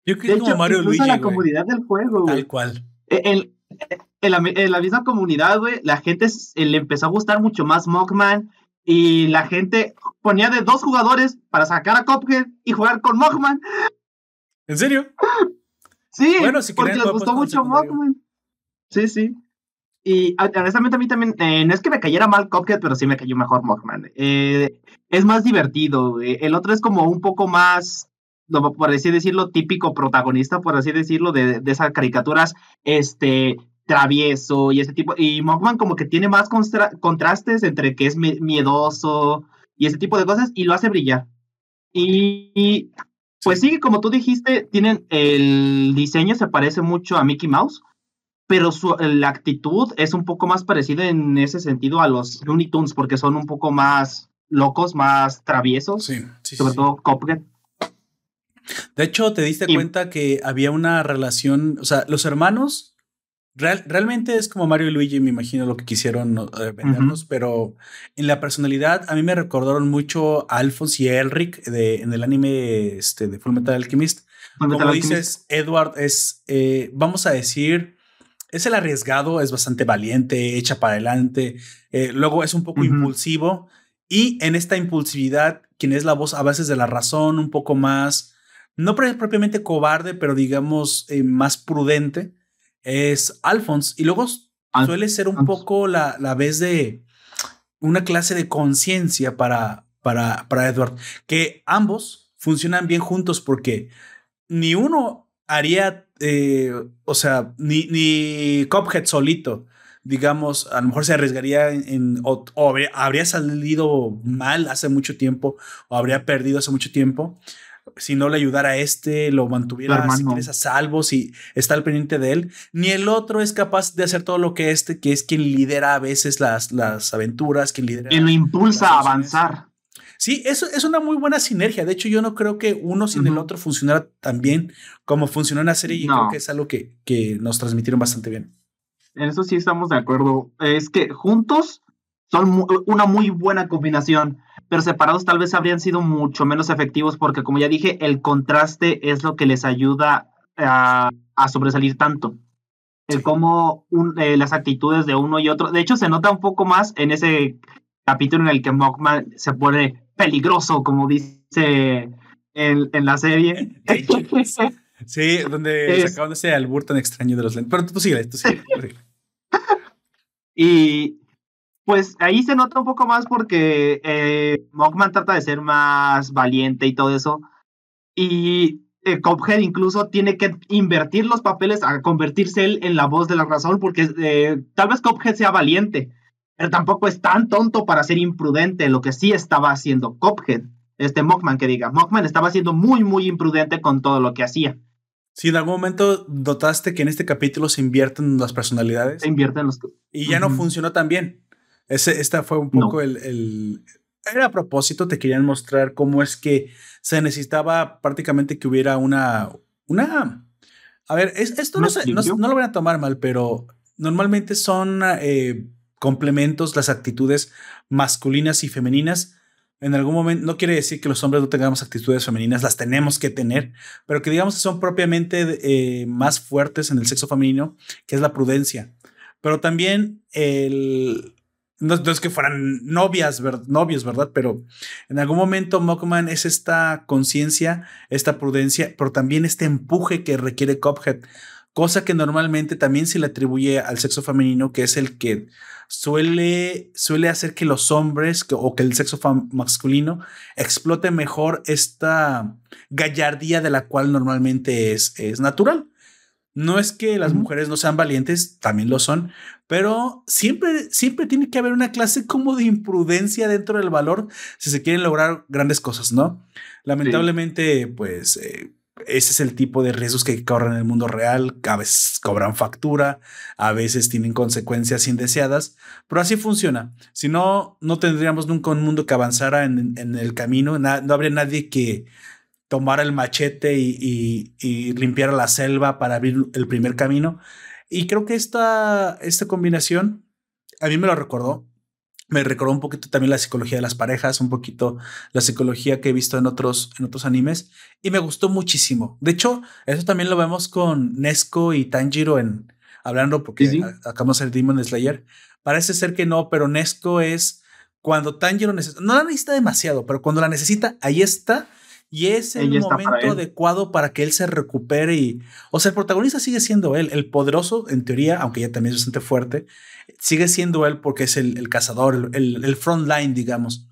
Yo creo que como Mario Luigi. la comunidad del juego, Tal cual. E, en la, en la misma comunidad, güey, la gente le empezó a gustar mucho más Mockman y la gente ponía de dos jugadores para sacar a Cophead y jugar con Mockman. ¿En serio? Sí, bueno, si porque les gustó mucho Mockman. Sí, sí. Y honestamente a mí también, eh, no es que me cayera mal Cuphead, pero sí me cayó mejor Mockman. Eh, es más divertido. El otro es como un poco más, por así decirlo, típico protagonista, por así decirlo, de, de esas caricaturas este, travieso y ese tipo. Y Mockman como que tiene más contrastes entre que es miedoso y ese tipo de cosas y lo hace brillar. Y, pues sí, como tú dijiste, tienen el diseño se parece mucho a Mickey Mouse pero su, la actitud es un poco más parecida en ese sentido a los Looney Tunes, porque son un poco más locos, más traviesos. Sí, sí Sobre todo Copget. De hecho, te diste cuenta que había una relación, o sea, los hermanos realmente es como Mario y Luigi, me imagino lo que quisieron eh, vendernos, pero en la personalidad a mí me recordaron mucho a Alphonse y Elric de, en el anime este, de Full Metal Alchemist. como dices, Edward es, eh, vamos a decir, es el arriesgado, es bastante valiente, echa para adelante, eh, luego es un poco impulsivo y en esta impulsividad, quien es la voz a veces de la razón, un poco más, no propiamente cobarde, pero digamos eh, más prudente, es Alphonse. Y luego suele ser un poco la, la vez de una clase de conciencia para, para, para Edward, que ambos funcionan bien juntos porque ni uno haría eh, o sea, ni, ni Cophead solito, digamos, a lo mejor se arriesgaría en, o, habría, salido mal hace mucho tiempo, o habría perdido hace mucho tiempo, si no le ayudara a este, lo mantuviera si a salvo, si está al pendiente de él, ni el otro es capaz de hacer todo lo que este, que es quien lidera a veces las, las aventuras, quien lidera. Quien lo impulsa a avanzar. Sí, eso es una muy buena sinergia. De hecho, yo no creo que uno sin el otro funcionara tan bien como funcionó en la serie y creo que es algo que, que nos transmitieron bastante bien. En eso sí estamos de acuerdo. Es que juntos son una muy buena combinación, pero separados tal vez habrían sido mucho menos efectivos porque, como ya dije, el contraste es lo que les ayuda a, sobresalir tanto. El cómo eh, las actitudes de uno y otro. De hecho, se nota un poco más en ese capítulo en el que Mockman se pone peligroso, como dice en, en la serie. sí, donde es, sacaban ese albur tan extraño de los lentes. Pero tú sigue, tú sigue. y pues ahí se nota un poco más porque eh, Mockman trata de ser más valiente y todo eso. Y eh, Cophead incluso tiene que invertir los papeles a convertirse él en la voz de la razón, porque eh, tal vez Cophead sea valiente, pero tampoco es tan tonto para ser imprudente, lo que sí estaba haciendo Cophead, este Mockman que diga. Mockman estaba siendo muy, muy imprudente con todo lo que hacía. Si en algún momento notaste que en este capítulo se invierten las personalidades. Se invierten los. Y ya no funcionó tan bien. Ese, esta fue un poco el, el, Era a propósito, te querían mostrar cómo es que se necesitaba prácticamente que hubiera una. Una. A ver, esto no, no, lo voy a tomar mal, pero normalmente son eh, complementos, las actitudes masculinas y femeninas. En algún momento, no quiere decir que los hombres no tengamos actitudes femeninas, las tenemos que tener, pero que digamos que son propiamente eh, más fuertes en el sexo femenino, que es la prudencia. Pero también el, no, es que fueran novias, novios, ¿verdad? Pero en algún momento Mockman es esta conciencia, esta prudencia, pero también este empuje que requiere Cophead, cosa que normalmente también se le atribuye al sexo femenino, que es el que suele, suele hacer que los hombres o que el sexo masculino explote mejor esta gallardía de la cual normalmente es, es natural. No es que las mujeres no sean valientes, también lo son, pero siempre, siempre tiene que haber una clase como de imprudencia dentro del valor si se quieren lograr grandes cosas, ¿no? Lamentablemente, pues eh, ese es el tipo de riesgos que corren en el mundo real. A veces cobran factura, a veces tienen consecuencias indeseadas, pero así funciona. Si no, no tendríamos nunca un mundo que avanzara en, el camino. no habría nadie que tomara el machete y, y, limpiara la selva para abrir el primer camino. Y creo que esta, esta combinación a mí me lo recordó me recordó un poquito también la psicología de las parejas, un poquito la psicología que he visto en otros, en otros animes y me gustó muchísimo. De hecho, eso también lo vemos con Nesco y Tanjiro en hablando porque acabamos de Demon Slayer. Parece ser que no, pero Nesco es cuando Tanjiro necesita, no la necesita demasiado, pero cuando la necesita, ahí está. Y es el momento adecuado para que él se recupere y, o sea, el protagonista sigue siendo él, el poderoso en teoría, aunque ya también se siente fuerte, sigue siendo él porque es el, cazador, el, el front line, digamos.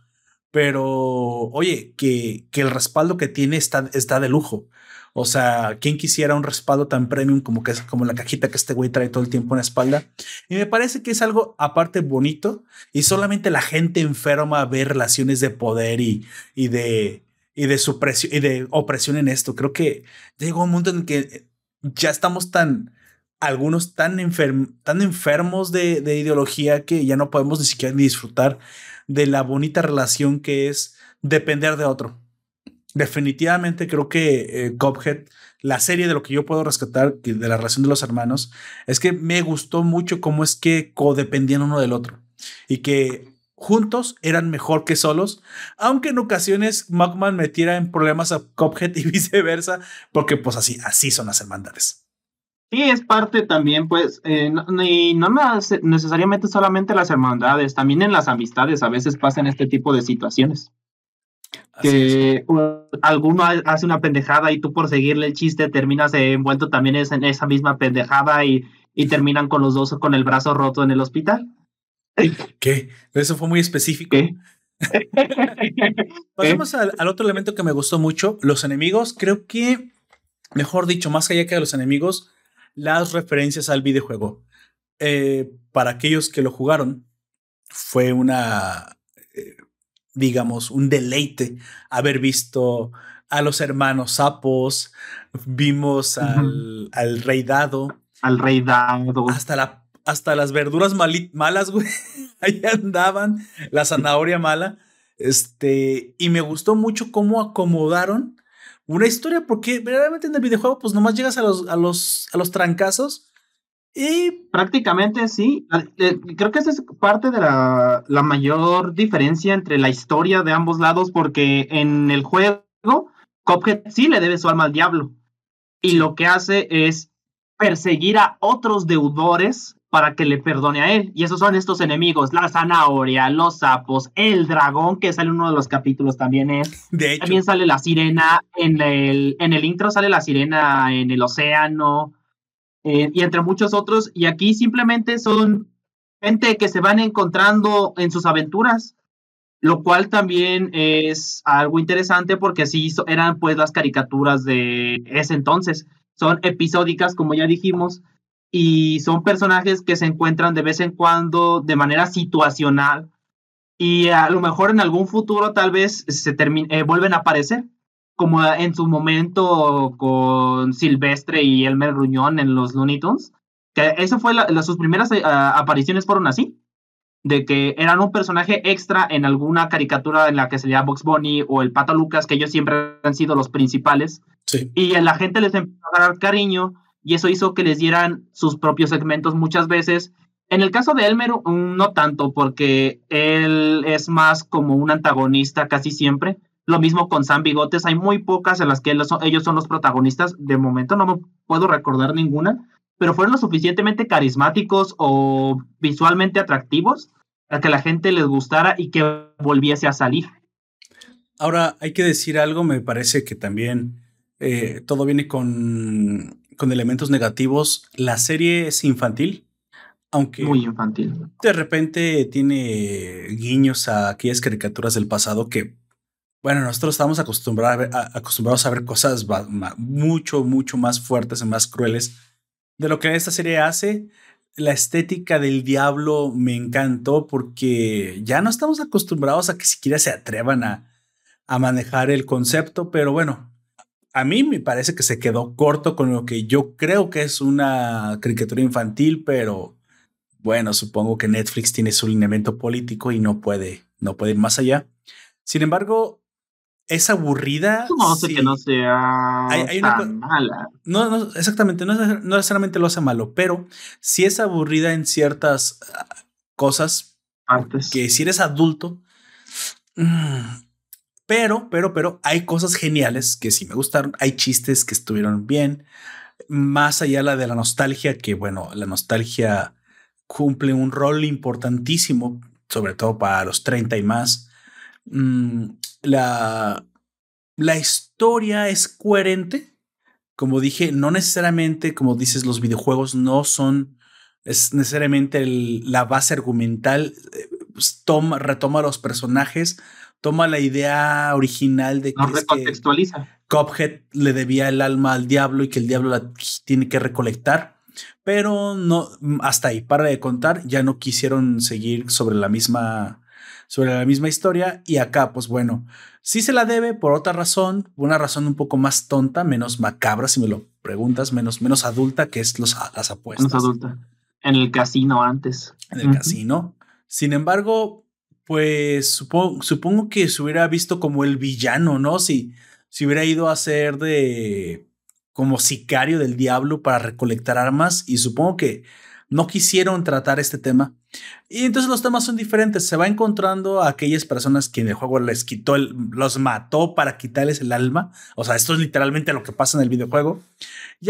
Pero, oye, que, que el respaldo que tiene está, está de lujo. O sea, ¿quién quisiera un respaldo tan premium como, que, es como la cajita que este güey trae todo el tiempo en la espalda? Y me parece que es algo aparte bonito y solamente la gente enferma ve relaciones de poder y, y de, y de y de opresión en esto. Creo que llegó un mundo en que ya estamos tan, algunos tan, tan enfermos de, de ideología que ya no podemos ni siquiera disfrutar de la bonita relación que es depender de otro. Definitivamente creo que eh, Cophead, la serie de lo que yo puedo rescatar de la relación de los hermanos, es que me gustó mucho cómo es que codependían uno del otro y que juntos eran mejor que solos, aunque en ocasiones Magman metiera en problemas a Cophead y viceversa, porque pues así, así son las hermandades. Sí, es parte también, pues, eh, y no necesariamente solamente las hermandades, también en las amistades a veces pasan este tipo de situaciones. que alguno hace una pendejada y tú por seguirle el chiste terminas envuelto también en esa misma pendejada y, y terminan con los dos con el brazo roto en el hospital. ¿Qué? Eso fue muy específico. Pasemos al, al, otro elemento que me gustó mucho, los enemigos. Creo que, mejor dicho, más allá que los enemigos, las referencias al videojuego. Eh, para aquellos que lo jugaron, fue una, eh, digamos, un deleite haber visto a los hermanos sapos, vimos al, al rey dado. Al rey dado. Hasta, la, hasta las verduras malas, güey. Ahí andaban, la zanahoria mala. Este, y me gustó mucho cómo acomodaron una historia, porque verdaderamente en el videojuego, pues nomás llegas a los, a los, a los trancazos. Y prácticamente sí. Eh, creo que esa es parte de la, la, mayor diferencia entre la historia de ambos lados, porque en el juego, Cophead sí le debe su alma al diablo. Y lo que hace es perseguir a otros deudores para que le perdone a él. Y esos son estos enemigos, la zanahoria, los sapos, el dragón, que sale en uno de los capítulos también es. De hecho. También sale la sirena, en el, en el intro sale la sirena en el océano, eh, y entre muchos otros. Y aquí simplemente son gente que se van encontrando en sus aventuras, lo cual también es algo interesante porque así eran pues las caricaturas de ese entonces. Son episódicas, como ya dijimos, y son personajes que se encuentran de vez en cuando de manera situacional. Y a lo mejor en algún futuro tal vez se eh, vuelven a aparecer, como en su momento con Silvestre y Elmer Gruñón en los Looney Tunes, que eso fue la, sus primeras eh, apariciones fueron así, de que eran un personaje extra en alguna caricatura en la que sería Box Bunny o el Pato Lucas, que ellos siempre han sido los principales, y la gente les empezó a dar cariño y eso hizo que les dieran sus propios segmentos muchas veces. En el caso de Elmer, mm, no tanto, porque él es más como un antagonista casi siempre. Lo mismo con Sam Bigotes, hay muy pocas en las que ellos son los protagonistas. De momento no me puedo recordar ninguna, pero fueron lo suficientemente carismáticos o visualmente atractivos para que la gente les gustara y que volviese a salir. Ahora, hay que decir algo, me parece que también eh, todo viene con con elementos negativos. La serie es infantil, aunque muy infantil. De repente tiene guiños a aquellas caricaturas del pasado que, bueno, nosotros estamos acostumbrados a ver, acostumbrados a ver cosas mucho, mucho más fuertes y más crueles de lo que esta serie hace. La estética del diablo me encantó porque ya no estamos acostumbrados a que siquiera se atrevan a, a manejar el concepto, pero bueno, a mí me parece que se quedó corto con lo que yo creo que es una caricatura infantil, pero bueno, supongo que Netflix tiene su lineamiento político y no puede, no puede ir más allá. Sin embargo, es aburrida. No sé que no sea mala. No, no, exactamente, no, no necesariamente lo hace malo, pero sí es aburrida en ciertas ah, cosas. Antes. Que si eres adulto, mm, pero, pero, pero hay cosas geniales que sí me gustaron. Hay chistes que estuvieron bien. más allá la de la nostalgia, que bueno, la nostalgia cumple un rol importantísimo, sobre todo para los 30 y más. Mm, la, la historia es coherente. Como dije, no necesariamente, como dices, los videojuegos no son es necesariamente la base argumental. Eh, pues, toma, retoma los personajes, toma la idea original de que, recontextualiza. Cophead le debía el alma al diablo y que el diablo la tiene que recolectar. Pero no, hasta ahí, para de contar, ya no quisieron seguir sobre la misma, sobre la misma historia. Y acá, pues bueno, sí se la debe por otra razón, una razón un poco más tonta, menos macabra, si me lo preguntas, menos, menos adulta, que es los, las apuestas. Menos adulta. En el casino antes. En el casino. Sin embargo, pues supongo, supongo que se hubiera visto como el villano, ¿no? Si, si hubiera ido a ser de como sicario del diablo para recolectar armas y supongo que no quisieron tratar este tema. Y entonces los temas son diferentes. Se va encontrando a aquellas personas que en el juego les quitó, el, los mató para quitarles el alma. O sea, esto es literalmente lo que pasa en el videojuego. Y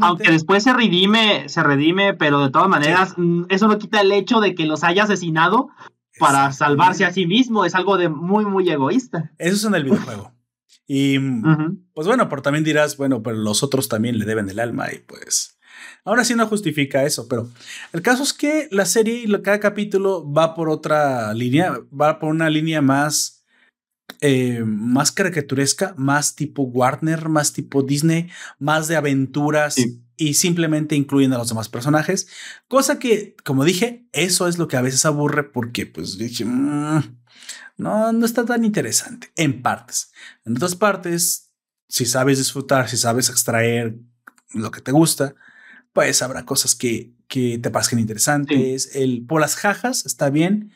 Aunque después se redime, se redime, pero de todas maneras, mm, eso no quita el hecho de que los haya asesinado para salvarse a sí mismo. Es algo de muy, muy egoísta. Eso es en el videojuego. Y pues bueno, pero también dirás, bueno, pero los otros también le deben el alma y pues ahora sí no justifica eso, pero el caso es que la serie y cada capítulo va por otra línea, va por una línea más, eh, más caricaturesca, más tipo Warner, más tipo Disney, más de aventuras. Y simplemente incluyen a los demás personajes, cosa que, como dije, eso es lo que a veces aburre porque, pues dije, mm, no, no está tan interesante en partes. En otras partes, si sabes disfrutar, si sabes extraer lo que te gusta, pues habrá cosas que, que te parezcan interesantes. El por las jajas está bien.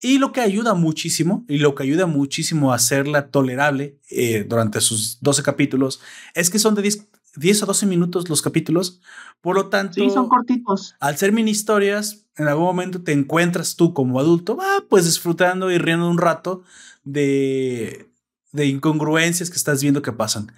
Y lo que ayuda muchísimo, y lo que ayuda muchísimo a hacerla tolerable eh, durante sus 12 capítulos, es que son de 10, 10 o 12 minutos los capítulos. Por lo tanto, sí, son cortitos. Al ser mini historias, en algún momento te encuentras tú como adulto, ah, pues disfrutando y riendo un rato de, de incongruencias que estás viendo que pasan.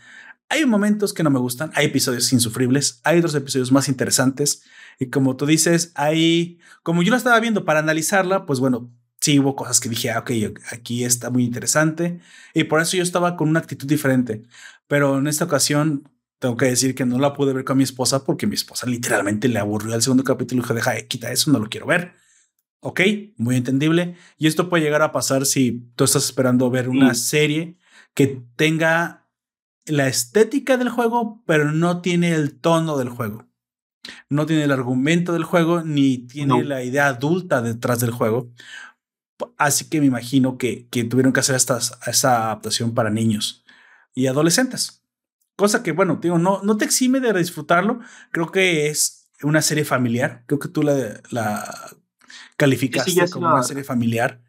Hay momentos que no me gustan, hay episodios insufribles, hay otros episodios más interesantes y como tú dices, hay, como yo la estaba viendo para analizarla, pues bueno, sí hubo cosas que dije, ah, ok, aquí está muy interesante y por eso yo estaba con una actitud diferente, pero en esta ocasión tengo que decir que no la pude ver con mi esposa porque mi esposa literalmente le aburrió el segundo capítulo y dijo, deja, quita eso, no lo quiero ver. Ok, muy entendible. Y esto puede llegar a pasar si tú estás esperando ver una serie que tenga la estética del juego, pero no tiene el tono del juego. No tiene el argumento del juego, ni tiene la idea adulta detrás del juego. Así que me imagino que, que tuvieron que hacer esta, esta adaptación para niños y adolescentes. Cosa que, bueno, digo, no, no te exime de disfrutarlo. Creo que es una serie familiar. Creo que tú la, la calificaste como una serie familiar.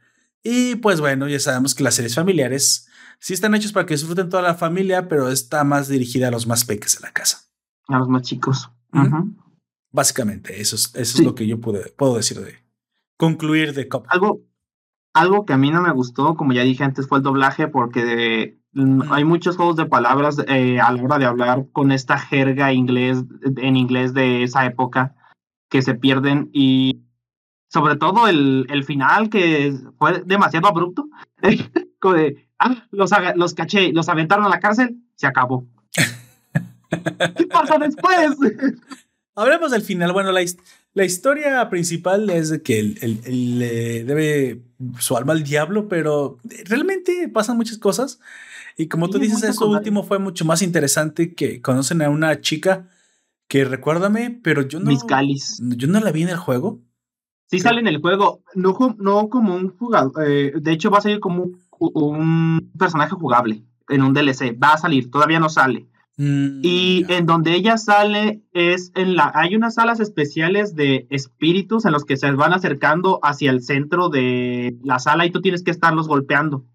Y pues bueno, ya sabemos que las series familiares sí están hechas para que disfruten toda la familia, pero está más dirigida a los más peques de la casa. A los más chicos. Básicamente, eso es, eso es lo que yo pude, puedo decir de concluir de Cop. Algo, algo que a mí no me gustó, como ya dije antes, fue el doblaje, porque de, hay muchos juegos de palabras eh, a la hora de hablar con esta jerga inglés, en inglés de esa época que se pierden y sobre todo el, el final que fue demasiado abrupto. ah, los, los caché, los aventaron a la cárcel, se acabó. ¿Qué pasa después? Hablemos del final. Bueno, la, la historia principal es de que él, le debe su alma al diablo, pero realmente pasan muchas cosas. Y como tú dices, eso último fue mucho más interesante que conocen a una chica que recuérdame, pero yo no. Yo no la vi en el juego. Sí sale en el juego, no, no como un jugador. Eh, de hecho, va a salir como un, personaje jugable en un DLC. Va a salir, todavía no sale. Mm, y en donde ella sale es en la. Hay unas salas especiales de espíritus en los que se van acercando hacia el centro de la sala y tú tienes que estarlos golpeando.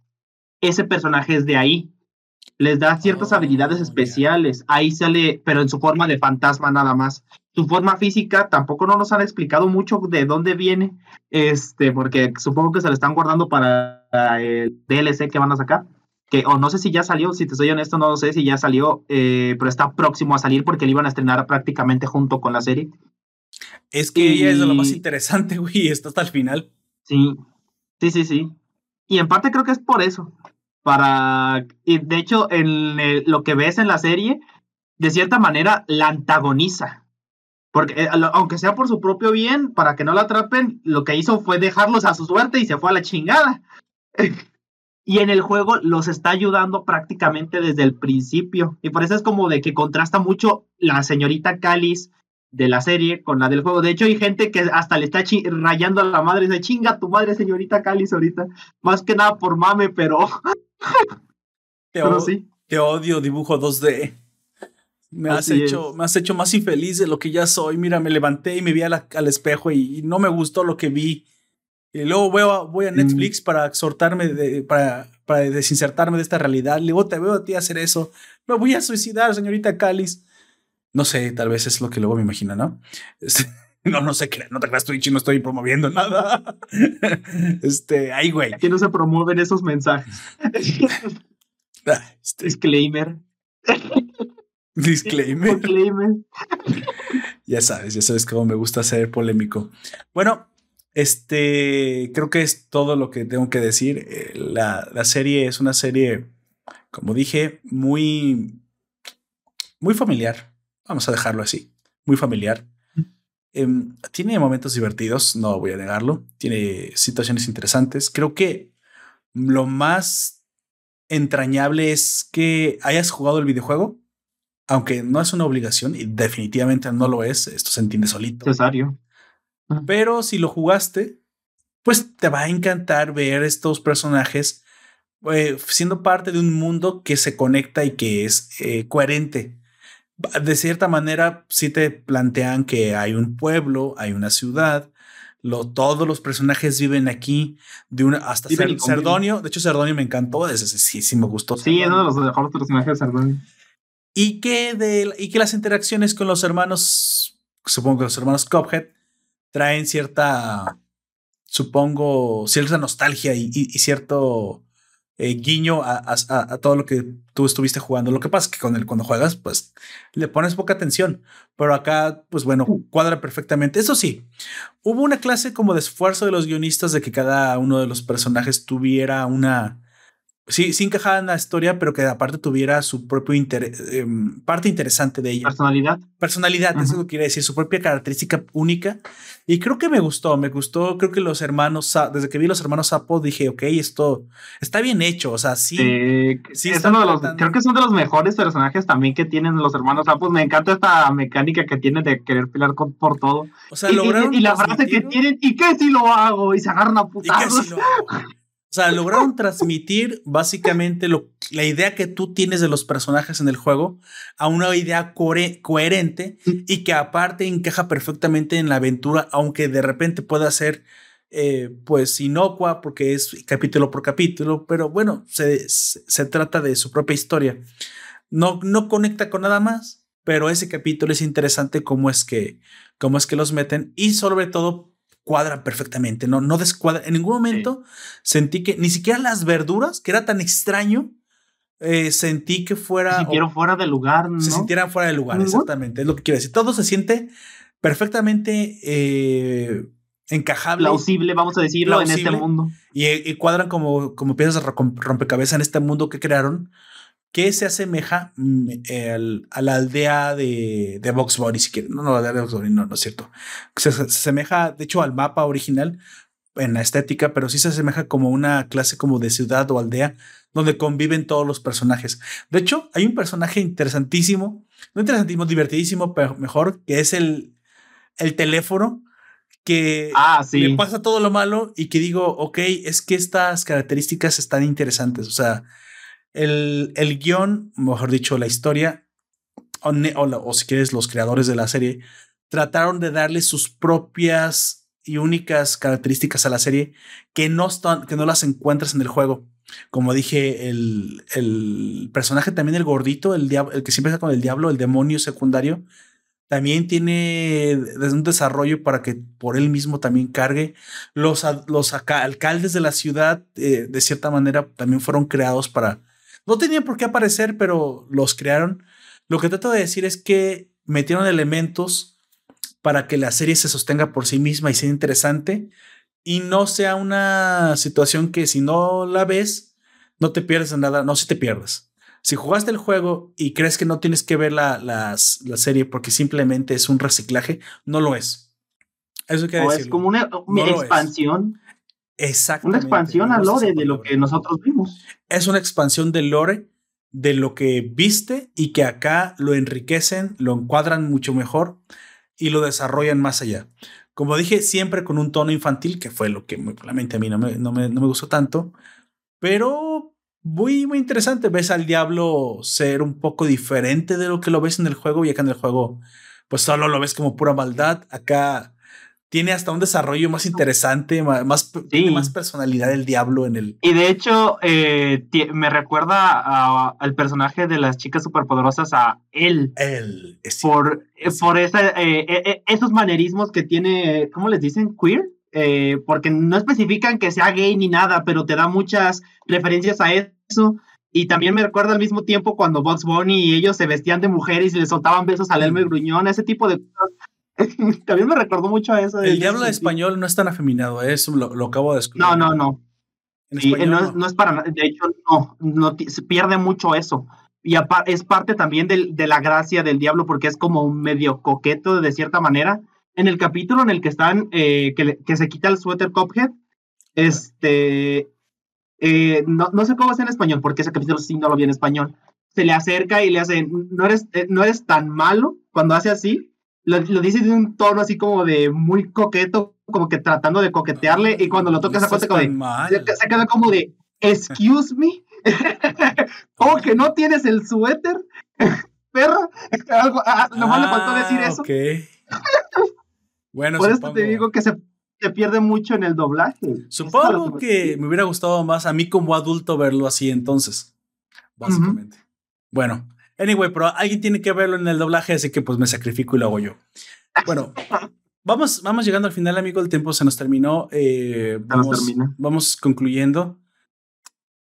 Ese personaje es de ahí les da ciertas oh, habilidades especiales. Ahí sale, pero en su forma de fantasma nada más. Su forma física tampoco no nos han explicado mucho de dónde viene, este, porque supongo que se le están guardando para el DLC que van a sacar, que, o no sé si ya salió, si te soy honesto, no sé si ya salió, eh, pero está próximo a salir porque le iban a estrenar prácticamente junto con la serie. Es que ella es lo más interesante, güey, está hasta el final. Sí, sí, sí, sí. Y en parte creo que es por eso. Para. Y de hecho, en lo que ves en la serie, de cierta manera, la antagoniza. Porque eh, aunque sea por su propio bien, para que no la atrapen, lo que hizo fue dejarlos a su suerte y se fue a la chingada. y en el juego los está ayudando prácticamente desde el principio. Y por eso es como de que contrasta mucho la señorita Cáliz de la serie con la del juego. De hecho, hay gente que hasta le está rayando a la madre dice, chinga tu madre, señorita Cáliz, ahorita. Más que nada por mame, pero... te, sí. te odio, dibujo 2D. Me has, hecho, me has hecho más infeliz de lo que ya soy. Mira, me levanté y me vi al espejo y, no me gustó lo que vi. Y luego voy a, voy a mm. Netflix para exhortarme, de, para, para desinsertarme de esta realidad. Luego te veo a ti hacer eso. Me voy a suicidar, señorita Cáliz. No sé, tal vez es lo que luego me imagino, ¿no? No, no sé qué, no te creas Twitch y no estoy promoviendo nada. Este, ahí, güey. Aquí no se promueven esos mensajes. Este. Disclaimer. Disclaimer. ya sabes, ya sabes cómo me gusta ser polémico. Bueno, este creo que es todo lo que tengo que decir. Eh, la, la serie es una serie, como dije, muy, muy familiar. Vamos a dejarlo así. Muy familiar. Em, tiene momentos divertidos, no voy a negarlo. Tiene situaciones interesantes. Creo que lo más entrañable es que hayas jugado el videojuego aunque no es una obligación y definitivamente no lo es, esto se entiende solito. Necesario. Pero si lo jugaste, pues te va a encantar ver estos personajes eh, siendo parte de un mundo que se conecta y que es eh, coherente. De cierta manera, sí te plantean que hay un pueblo, hay una ciudad, lo, todos los personajes viven aquí, de una hasta Cerdonio. De hecho, Cerdonio me encantó, ese, sí, sí me gustó. Sí, es uno de los mejores personajes de Cerdonio y que, de, y que las interacciones con los hermanos, supongo que los hermanos Cuphead, traen cierta, supongo, cierta nostalgia y, cierto eh, guiño a, todo lo que tú estuviste jugando. Lo que pasa es que con el, cuando juegas, pues le pones poca atención, pero acá, pues bueno, cuadra perfectamente. Eso sí, hubo una clase como de esfuerzo de los guionistas de que cada uno de los personajes tuviera una sí, sí encajaba en la historia, pero que aparte tuviera su propio interés, em, parte interesante de ella. Personalidad. Personalidad, eso es lo que quiere decir, su propia característica única. Y creo que me gustó, me gustó, creo que los hermanos, desde que vi los hermanos Sapo, dije, ok, esto está bien hecho, o sea, sí. sí es uno de los, creo que es uno de los mejores personajes también que tienen los hermanos Sapo. Me encanta esta mecánica que tiene de querer pelear por todo. O sea, lograron. Y, la frase que tienen, ¿y qué si lo hago? Y se agarran a putazos. O sea, lograron transmitir básicamente lo, la idea que tú tienes de los personajes en el juego a una idea coherente y que aparte encaja perfectamente en la aventura, aunque de repente pueda ser eh, pues inocua porque es capítulo por capítulo, pero bueno, se, se, trata de su propia historia. No, no conecta con nada más, pero ese capítulo es interesante cómo es que, cómo es que los meten y sobre todo cuadra perfectamente, no, no descuadra. En ningún momento sentí que ni siquiera las verduras, que era tan extraño, eh, sentí que fuera. Se sintieron fuera de lugar, ¿no? Se sintieran fuera de lugar, exactamente. Es lo que quiero decir. Todo se siente perfectamente eh, encajable. Plausible, vamos a decirlo, en este mundo. Y, cuadran como, como piezas de rompecabezas en este mundo que crearon que se asemeja mm, a la aldea de, de Box Bunny, si quieren. No, no, de Box Bunny, no, no es cierto. Se, asemeja, de hecho, al mapa original en la estética, pero sí se asemeja como una clase como de ciudad o aldea donde conviven todos los personajes. De hecho, hay un personaje interesantísimo, no interesantísimo, divertidísimo, pero mejor, que es el, el teléfono que ah, sí. le pasa todo lo malo y que digo, ok, es que estas características están interesantes. O sea, el, el guion, mejor dicho, la historia, o, o, si quieres, los creadores de la serie, trataron de darle sus propias y únicas características a la serie que no, están, que no las encuentras en el juego. Como dije, el, el personaje también, el gordito, el, el que siempre está con el diablo, el demonio secundario, también tiene un desarrollo para que por él mismo también cargue. Los, los alcaldes de la ciudad, eh, de cierta manera, también fueron creados para no tenían por qué aparecer, pero los crearon. Lo que trato de decir es que metieron elementos para que la serie se sostenga por sí misma y sea interesante y no sea una situación que si no la ves, no te pierdes nada, no si te pierdes. Si jugaste el juego y crees que no tienes que ver la, la serie porque simplemente es un reciclaje, no lo es. Eso quiere decir. Es como una, expansión. Exactamente. Una expansión al lore de lo que nosotros vimos. Es una expansión del lore de lo que viste y que acá lo enriquecen, lo encuadran mucho mejor y lo desarrollan más allá. Como dije, siempre con un tono infantil, que fue lo que probablemente a mí no me, no me, no me gustó tanto, pero muy, muy interesante. Ves al diablo ser un poco diferente de lo que lo ves en el juego y acá en el juego, pues solo lo ves como pura maldad. Acá tiene hasta un desarrollo más interesante, más, tiene más personalidad el diablo en el. Y de hecho, eh, me recuerda al personaje de las chicas superpoderosas, a él. Él. por, eh, por esa, eh, esos manerismos que tiene, ¿cómo les dicen? Queer. porque no especifican que sea gay ni nada, pero te da muchas referencias a eso. Y también me recuerda al mismo tiempo cuando Bugs Bunny y ellos se vestían de mujeres y le soltaban besos al Elmer Gruñón, ese tipo de cosas También me recordó mucho a eso. El diablo de español no es tan afeminado, eso lo, acabo de descubrir. No, no, no. no, es para nada. De hecho, no, no, se pierde mucho eso. Y es parte también de la gracia del diablo porque es como un medio coqueto de cierta manera. En el capítulo en el que están, eh, que, se quita el suéter Cophead, este, eh, no, no, sé cómo es en español, porque ese capítulo sí no lo vi en español. Se le acerca y le hace, no eres, eh, no eres tan malo cuando hace así, lo, dice de un tono así como de muy coqueto, como que tratando de coquetearle, y cuando lo toca esa cosa como de, se, queda como de, excuse me, ¿cómo que no tienes el suéter? Perra, algo, ah, nomás le faltó decir ah, eso. bueno, Por eso te digo que se, se, pierde mucho en el doblaje. Supongo que me hubiera gustado más a mí como adulto verlo así entonces, básicamente. Bueno, Anyway, pero alguien tiene que verlo en el doblaje, así que pues me sacrifico y lo hago yo. Bueno, vamos, vamos llegando al final, amigo. El tiempo se nos terminó. Eh, vamos, vamos concluyendo.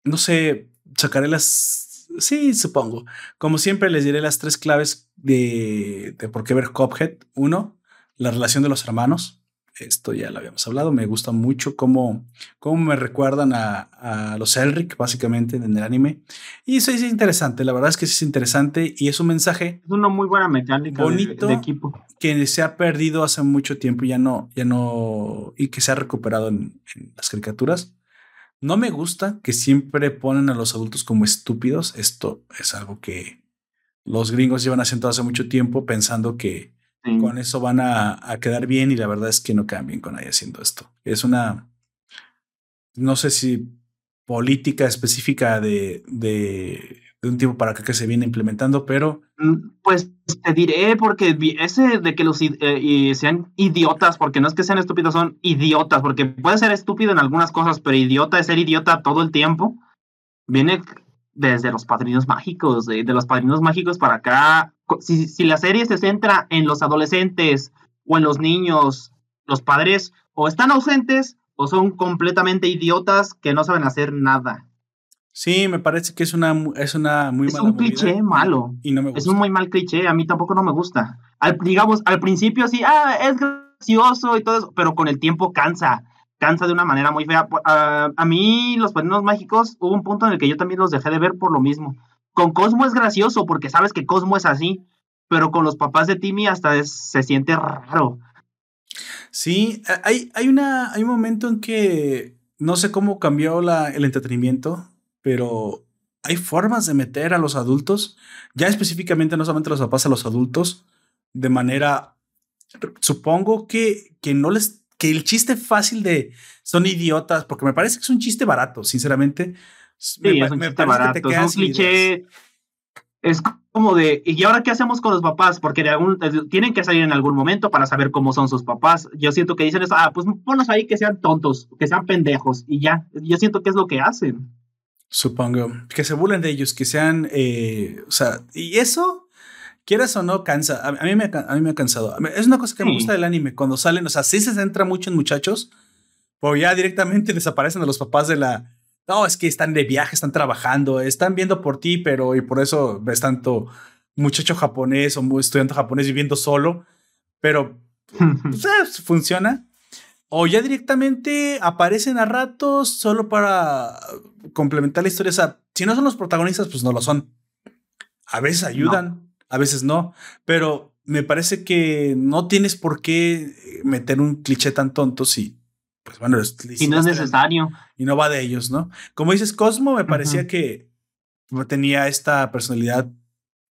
No sé, sacaré las. Sí, supongo. Como siempre, les diré las tres claves de, de por qué ver Cophead. Uno, la relación de los hermanos esto ya lo habíamos hablado, me gusta mucho cómo, cómo me recuerdan a, los Elric, básicamente, en el anime. Y eso es interesante, la verdad es que es interesante y es un mensaje. Es una muy buena mecánica bonito de, equipo. Que se ha perdido hace mucho tiempo y ya no, ya no, y que se ha recuperado en, en las caricaturas. No me gusta que siempre ponen a los adultos como estúpidos. Esto es algo que los gringos llevan haciendo hace mucho tiempo pensando que con eso van a, quedar bien y la verdad es que no quedan bien con nadie haciendo esto. Es una, no sé si política específica de, de, un tiempo para acá que se viene implementando, pero... Mm, pues te diré, porque ese de que los eh, sean idiotas, porque no es que sean estúpidos, son idiotas, porque puede ser estúpido en algunas cosas, pero idiota es ser idiota todo el tiempo, viene desde los padrinos mágicos, de, los padrinos mágicos para acá. Si, si, la serie se centra en los adolescentes o en los niños, los padres o están ausentes o son completamente idiotas que no saben hacer nada. Sí, me parece que es una, es una muy es un cliché malo. Y no me gusta. Es un muy mal cliché, a mí tampoco no me gusta. Al, digamos, al principio sí, ah, es gracioso y todo eso, pero con el tiempo cansa cansa de una manera muy fea. a mí los padrinos mágicos hubo un punto en el que yo también los dejé de ver por lo mismo. Con Cosmo es gracioso porque sabes que Cosmo es así, pero con los papás de Timmy hasta se siente raro. Sí, hay, hay, una, hay un momento en que no sé cómo cambió la, el entretenimiento, pero hay formas de meter a los adultos, ya específicamente no solamente los papás, a los adultos, de manera, supongo que, que no les que el chiste fácil de son idiotas, porque me parece que es un chiste barato, sinceramente. Sí, es un chiste barato, es un cliché. Es como de, ¿y ahora qué hacemos con los papás? Porque de algún, tienen que salir en algún momento para saber cómo son sus papás. Yo siento que dicen eso, ah, pues ponlos ahí que sean tontos, que sean pendejos, y ya. Yo siento que es lo que hacen. Supongo. Que se burlen de ellos, que sean, eh, o sea, y eso quieras o no, cansa. A, mí, me, a mí me ha cansado. Es una cosa que me gusta del anime. Cuando salen, o sea, sí se centra mucho en muchachos, pero ya directamente desaparecen a los papás de la, no, es que están de viaje, están trabajando, están viendo por ti, pero y por eso ves tanto muchacho japonés o estudiante japonés viviendo solo, pero pues, funciona. O ya directamente aparecen a ratos solo para complementar la historia. O sea, si no son los protagonistas, pues no lo son. A veces ayudan, a veces no, pero me parece que no tienes por qué meter un cliché tan tonto si pues bueno, y no es necesario. Y no va de ellos, ¿no? Como dices, Cosmo me parecía que tenía esta personalidad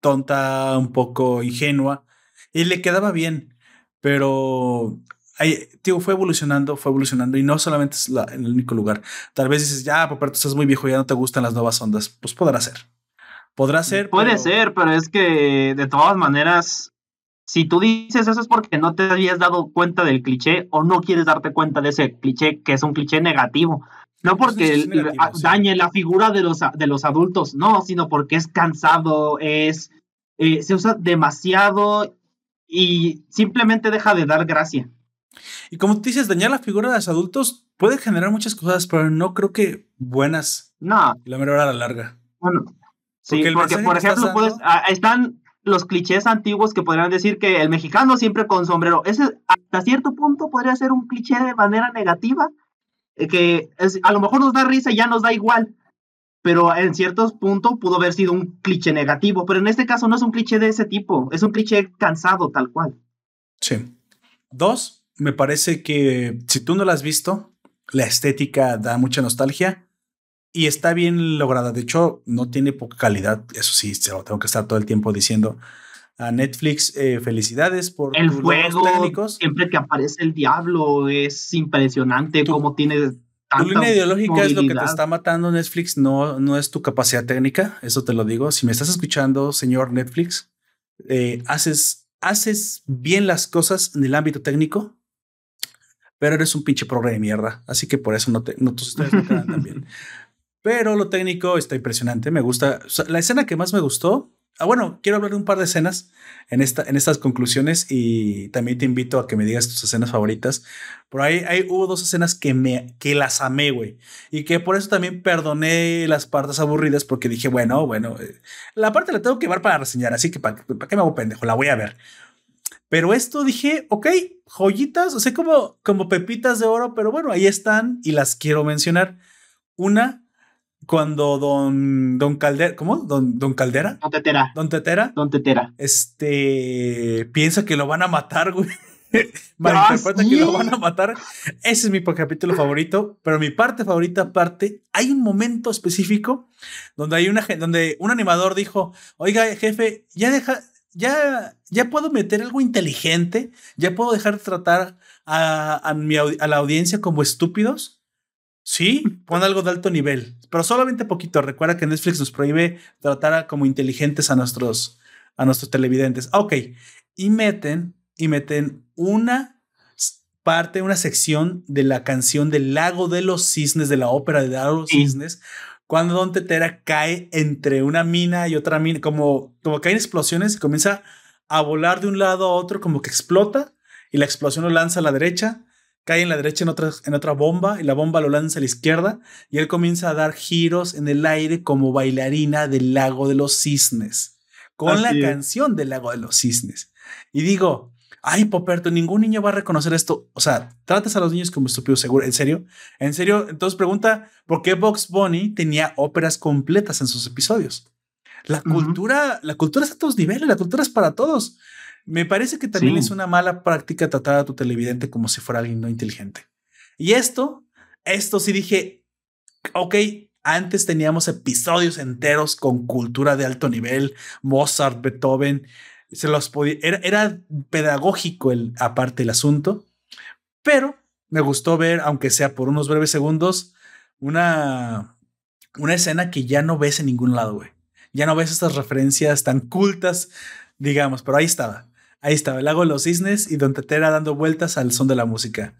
tonta, un poco ingenua, y le quedaba bien, pero ahí, tío, fue evolucionando, fue evolucionando, y no solamente es la, el único lugar. Tal vez dices, ya, pero tú estás muy viejo, ya no te gustan las nuevas ondas. Pues podrá ser. Podrá ser. Puede ser, pero es que de todas maneras, si tú dices eso es porque no te habías dado cuenta del cliché o no quieres darte cuenta de ese cliché que es un cliché negativo. No porque dañe la figura de los, de los adultos, no, sino porque es cansado, es eh, se usa demasiado y simplemente deja de dar gracia. Y como tú dices, dañar la figura de los adultos puede generar muchas cosas, pero no creo que buenas. No. La menor a la larga. Bueno, sí, porque, por ejemplo, ah, están los clichés antiguos que podrían decir que el mexicano siempre con sombrero. Ese hasta cierto punto podría ser un cliché de manera negativa, eh, que a lo mejor nos da risa y ya nos da igual, pero en ciertos puntos pudo haber sido un cliché negativo, pero en este caso no es un cliché de ese tipo, es un cliché cansado tal cual. Sí. Dos, me parece que si tú no la has visto, la estética da mucha nostalgia y está bien lograda. De hecho, no tiene poca calidad. Eso sí, se lo tengo que estar todo el tiempo diciendo. A Netflix, eh, felicidades por el juego. Técnicos. Siempre que aparece el diablo es impresionante cómo tiene. Tu línea ideológica es lo que te está matando Netflix, no, no es tu capacidad técnica. Eso te lo digo. Si me estás escuchando, señor Netflix, eh, haces, haces bien las cosas en el ámbito técnico, pero eres un pinche programa de mierda. Así que por eso no, te, no tus no quedan tan bien. Pero lo técnico está impresionante. Me gusta. la escena que más me gustó. Ah, bueno, quiero hablar de un par de escenas en, esta, en estas conclusiones y también te invito a que me digas tus escenas favoritas. Por ahí hay, hubo dos escenas que, me, que las amé, güey. Y que por eso también perdoné las partes aburridas porque dije, bueno, bueno, eh, la parte la tengo que ver para reseñar, así que ¿para, qué me hago pendejo? La voy a ver. Pero esto dije, ok, joyitas, o sea, como, como pepitas de oro, pero bueno, ahí están y las quiero mencionar. Una cuando don, don Caldera, ¿cómo? Don, don Caldera. Don Tetera. Don Tetera. Don Tetera. Este, piensa que lo van a matar, güey. Malinterpreta ¿Ah, que lo van a matar. Ese es mi capítulo favorito, pero mi parte favorita aparte, hay un momento específico donde hay una donde un animador dijo, "Oiga, jefe, ya deja ya ya puedo meter algo inteligente, ya puedo dejar de tratar a, a, mi, a la audiencia como estúpidos." Sí, pon algo de alto nivel, pero solamente poquito. Recuerda que Netflix nos prohíbe tratar como inteligentes a nuestros, a nuestros televidentes. Ok, y meten, y meten una parte, una sección de la canción del Lago de los Cisnes, de la ópera de Lago los Cisnes, cuando Don Tetera cae entre una mina y otra mina, como, como caen explosiones y comienza a volar de un lado a otro, como que explota y la explosión lo lanza a la derecha cae en la derecha en otra, en otra bomba y la bomba lo lanza a la izquierda y él comienza a dar giros en el aire como bailarina del lago de los cisnes, con la canción del lago de los cisnes. Y digo, ay, Poperto, ningún niño va a reconocer esto. O sea, tratas a los niños como estúpidos, seguro. ¿En serio? ¿En serio? Entonces pregunta, ¿por qué Box Bunny tenía óperas completas en sus episodios? La cultura, la cultura es a todos niveles, la cultura es para todos. Me parece que también es una mala práctica tratar a tu televidente como si fuera alguien no inteligente. Y esto, esto sí dije, ok, antes teníamos episodios enteros con cultura de alto nivel, Mozart, Beethoven, se los podía, era, era pedagógico el, aparte el asunto, pero me gustó ver, aunque sea por unos breves segundos, una, una escena que ya no ves en ningún lado, güey. Ya no ves estas referencias tan cultas, digamos, pero ahí estaba. Ahí estaba, el lago de los cisnes y Don Tetera dando vueltas al son de la música.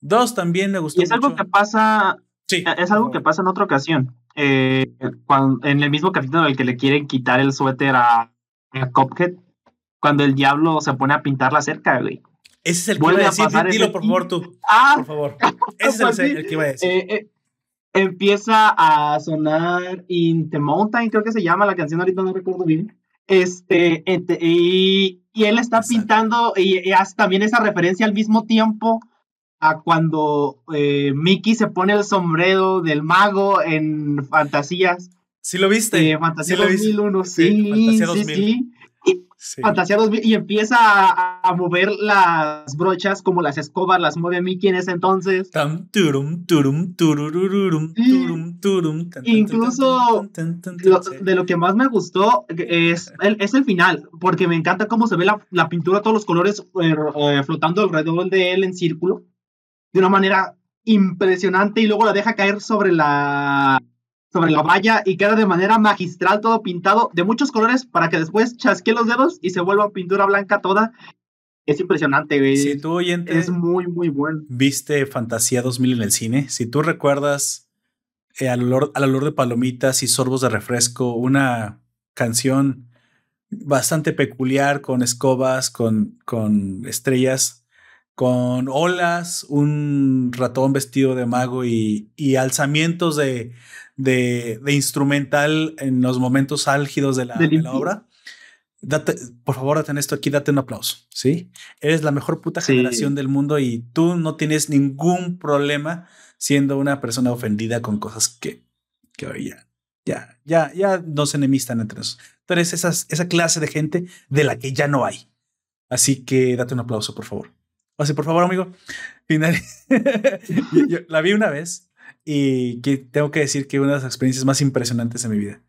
Dos también me gustó. Y es algo que pasa. Sí. Eh, es algo que pasa en otra ocasión. Eh, cuando, en el mismo capítulo en el que le quieren quitar el suéter a, a Cophead, cuando el diablo se pone a pintar la cerca, güey. Ese es el que iba a decir. Dilo, por favor, tú. Ah, por favor. Ese es el, que iba a decir. Eh, empieza a sonar In the Mountain, creo que se llama la canción, ahorita no recuerdo bien. Este, y, y, él está pintando y, hace también esa referencia al mismo tiempo a cuando eh, Mickey se pone el sombrero del mago en Fantasías. Sí lo viste. Eh, Fantasía 2001, sí, sí, sí, sí. Fantasía 2000 y empieza a, mover las brochas como las escobas las mueve Mickey en ese entonces. Incluso de lo que más me gustó es el, es el final, porque me encanta cómo se ve la, la pintura, todos los colores eh, flotando alrededor de él en círculo, de una manera impresionante y luego la deja caer sobre la sobre la valla y queda de manera magistral todo pintado de muchos colores para que después chasque los dedos y se vuelva pintura blanca toda. Es impresionante, güey. Si tú, oyente, es muy, muy bueno. Viste Fantasía 2000 en el cine. Si tú recuerdas eh, al, olor, al olor de palomitas y sorbos de refresco, una canción bastante peculiar con escobas, con, con estrellas, con olas, un ratón vestido de mago y, y alzamientos de, de, instrumental en los momentos álgidos de la, obra. Date, por favor, date esto aquí, date un aplauso, ¿sí? Eres la mejor puta generación del mundo y tú no tienes ningún problema siendo una persona ofendida con cosas que, que hoy ya, ya, ya, ya no se enemistan entre nosotros. Tú eres esa clase de gente de la que ya no hay. Así que date un aplauso, por favor. O sea, por favor, amigo. Final. la vi una vez y que tengo que decir que una de las experiencias más impresionantes de mi vida.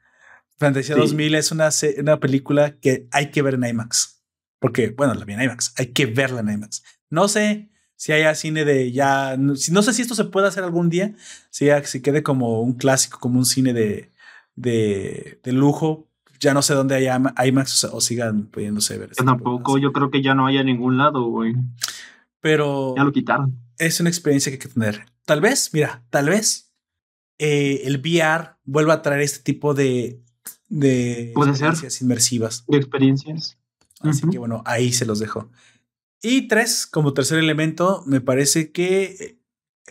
Fantasía 2000 es una, una película que hay que ver en IMAX. Porque, bueno, la vi en IMAX. Hay que verla en IMAX. No sé si haya cine de ya. No, no sé si esto se puede hacer algún día. Si, ya, si quede como un clásico, como un cine de, de, de lujo. Ya no sé dónde hay IMAX o, sigan pudiéndose ver. Yo tampoco. Yo creo que ya no hay en ningún lado, güey. Pero. Ya lo quitaron. Es una experiencia que hay que tener. Tal vez, mira, tal vez eh, el VR vuelva a traer este tipo de, de experiencias inmersivas. De experiencias. Así que bueno, ahí se los dejo. Y tres, como tercer elemento, me parece que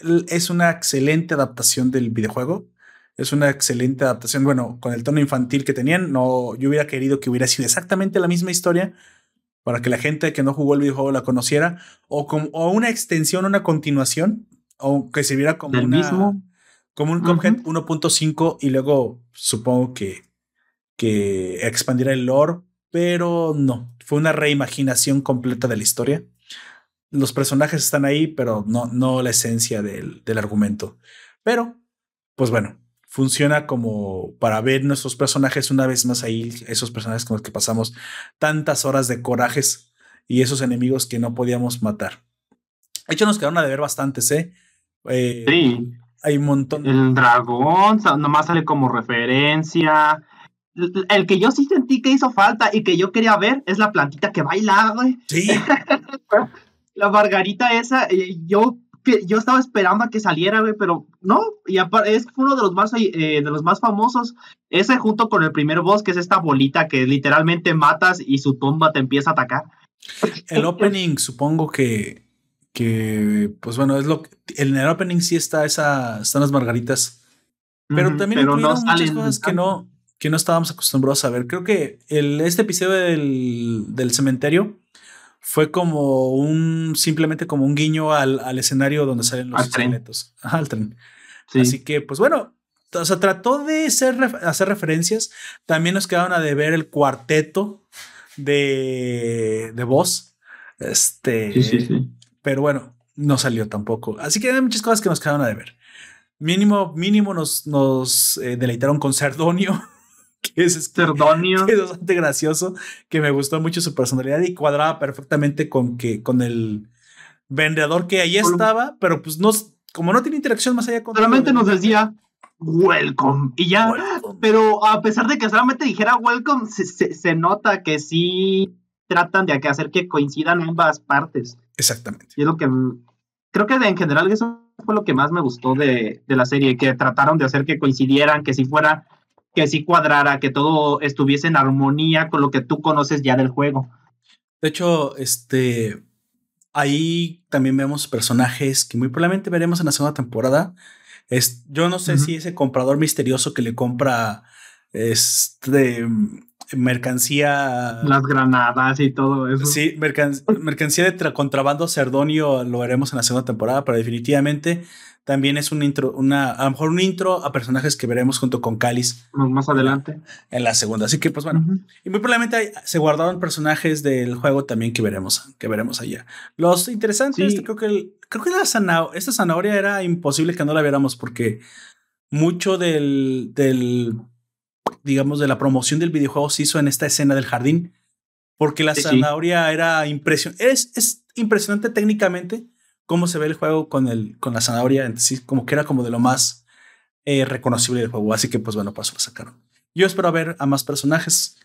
eh, es una excelente adaptación del videojuego. Es una excelente adaptación. Bueno, con el tono infantil que tenían, no, yo hubiera querido que hubiera sido exactamente la misma historia para que la gente que no jugó el videojuego la conociera, o, como, o una extensión, una continuación, o que se viera como mismo? como un Cuphead 1.5 y luego supongo que que expandiera el lore, pero no, fue una reimaginación completa de la historia. Los personajes están ahí, pero no, no la esencia del, del argumento. Pero, pues bueno, funciona como para ver nuestros personajes una vez más ahí, esos personajes con los que pasamos tantas horas de corajes y esos enemigos que no podíamos matar. De hecho, nos quedaron a deber bastantes, ¿eh? Eh, sí. Hay un montón. El dragón, nomás sale como referencia. El que yo sí sentí que hizo falta y que yo quería ver es la plantita que baila, güey. Sí. la margarita esa, eh, yo, que, yo estaba esperando a que saliera, güey, pero no. Y es uno de los más eh, de los más famosos. Ese junto con el primer boss, que es esta bolita que literalmente matas y su tumba te empieza a atacar. El opening, supongo que que pues bueno, es lo que en el opening sí está esa, están las margaritas, pero también pero no muchas cosas que no, que no estábamos acostumbrados a ver. Creo que el, este episodio del, del cementerio fue como un, simplemente como un guiño al, al escenario donde salen los esqueletos. al tren. Así que, pues bueno, o sea, trató de ser, hacer referencias. También nos quedaron a deber el cuarteto de, de voz. Este. Sí, sí, sí pero bueno, no salió tampoco. Así que hay muchas cosas que nos quedaron a deber. Mínimo, mínimo nos, nos eh, deleitaron con Cerdonio, que es, Cerdonio. Que es bastante gracioso, que me gustó mucho su personalidad y cuadraba perfectamente con, que, con el vendedor que ahí estaba, pero pues no, como no tiene interacción más allá con... Solamente nos decía, welcome. Y ya, pero a pesar de que solamente dijera welcome, se, se, nota que sí tratan de hacer que coincidan ambas partes. Exactamente. Y es lo que creo que en general eso fue lo que más me gustó de, de la serie, que trataron de hacer que coincidieran, que si fuera, que si cuadrara, que todo estuviese en armonía con lo que tú conoces ya del juego. De hecho, este ahí también vemos personajes que muy probablemente veremos en la segunda temporada, Es, yo no sé si ese comprador misterioso que le compra este mercancía. Las granadas y todo eso. Sí, mercancía de contrabando cerdonio lo haremos en la segunda temporada, pero definitivamente también es un intro, una, a lo mejor un intro a personajes que veremos junto con Cáliz. Más adelante. En la segunda. Así que, pues bueno. Y muy probablemente se guardaron personajes del juego también que veremos, que veremos allá. Los interesantes, creo que, creo que la zanahoria, esta zanahoria era imposible que no la viéramos porque mucho del, del digamos, de la promoción del videojuego se hizo en esta escena del jardín, porque la zanahoria era impresionante, es, es, impresionante técnicamente cómo se ve el juego con, el, con la zanahoria, sí, como que era como de lo más eh, reconocible del juego, así que pues bueno, paso lo sacaron. Yo espero ver a más personajes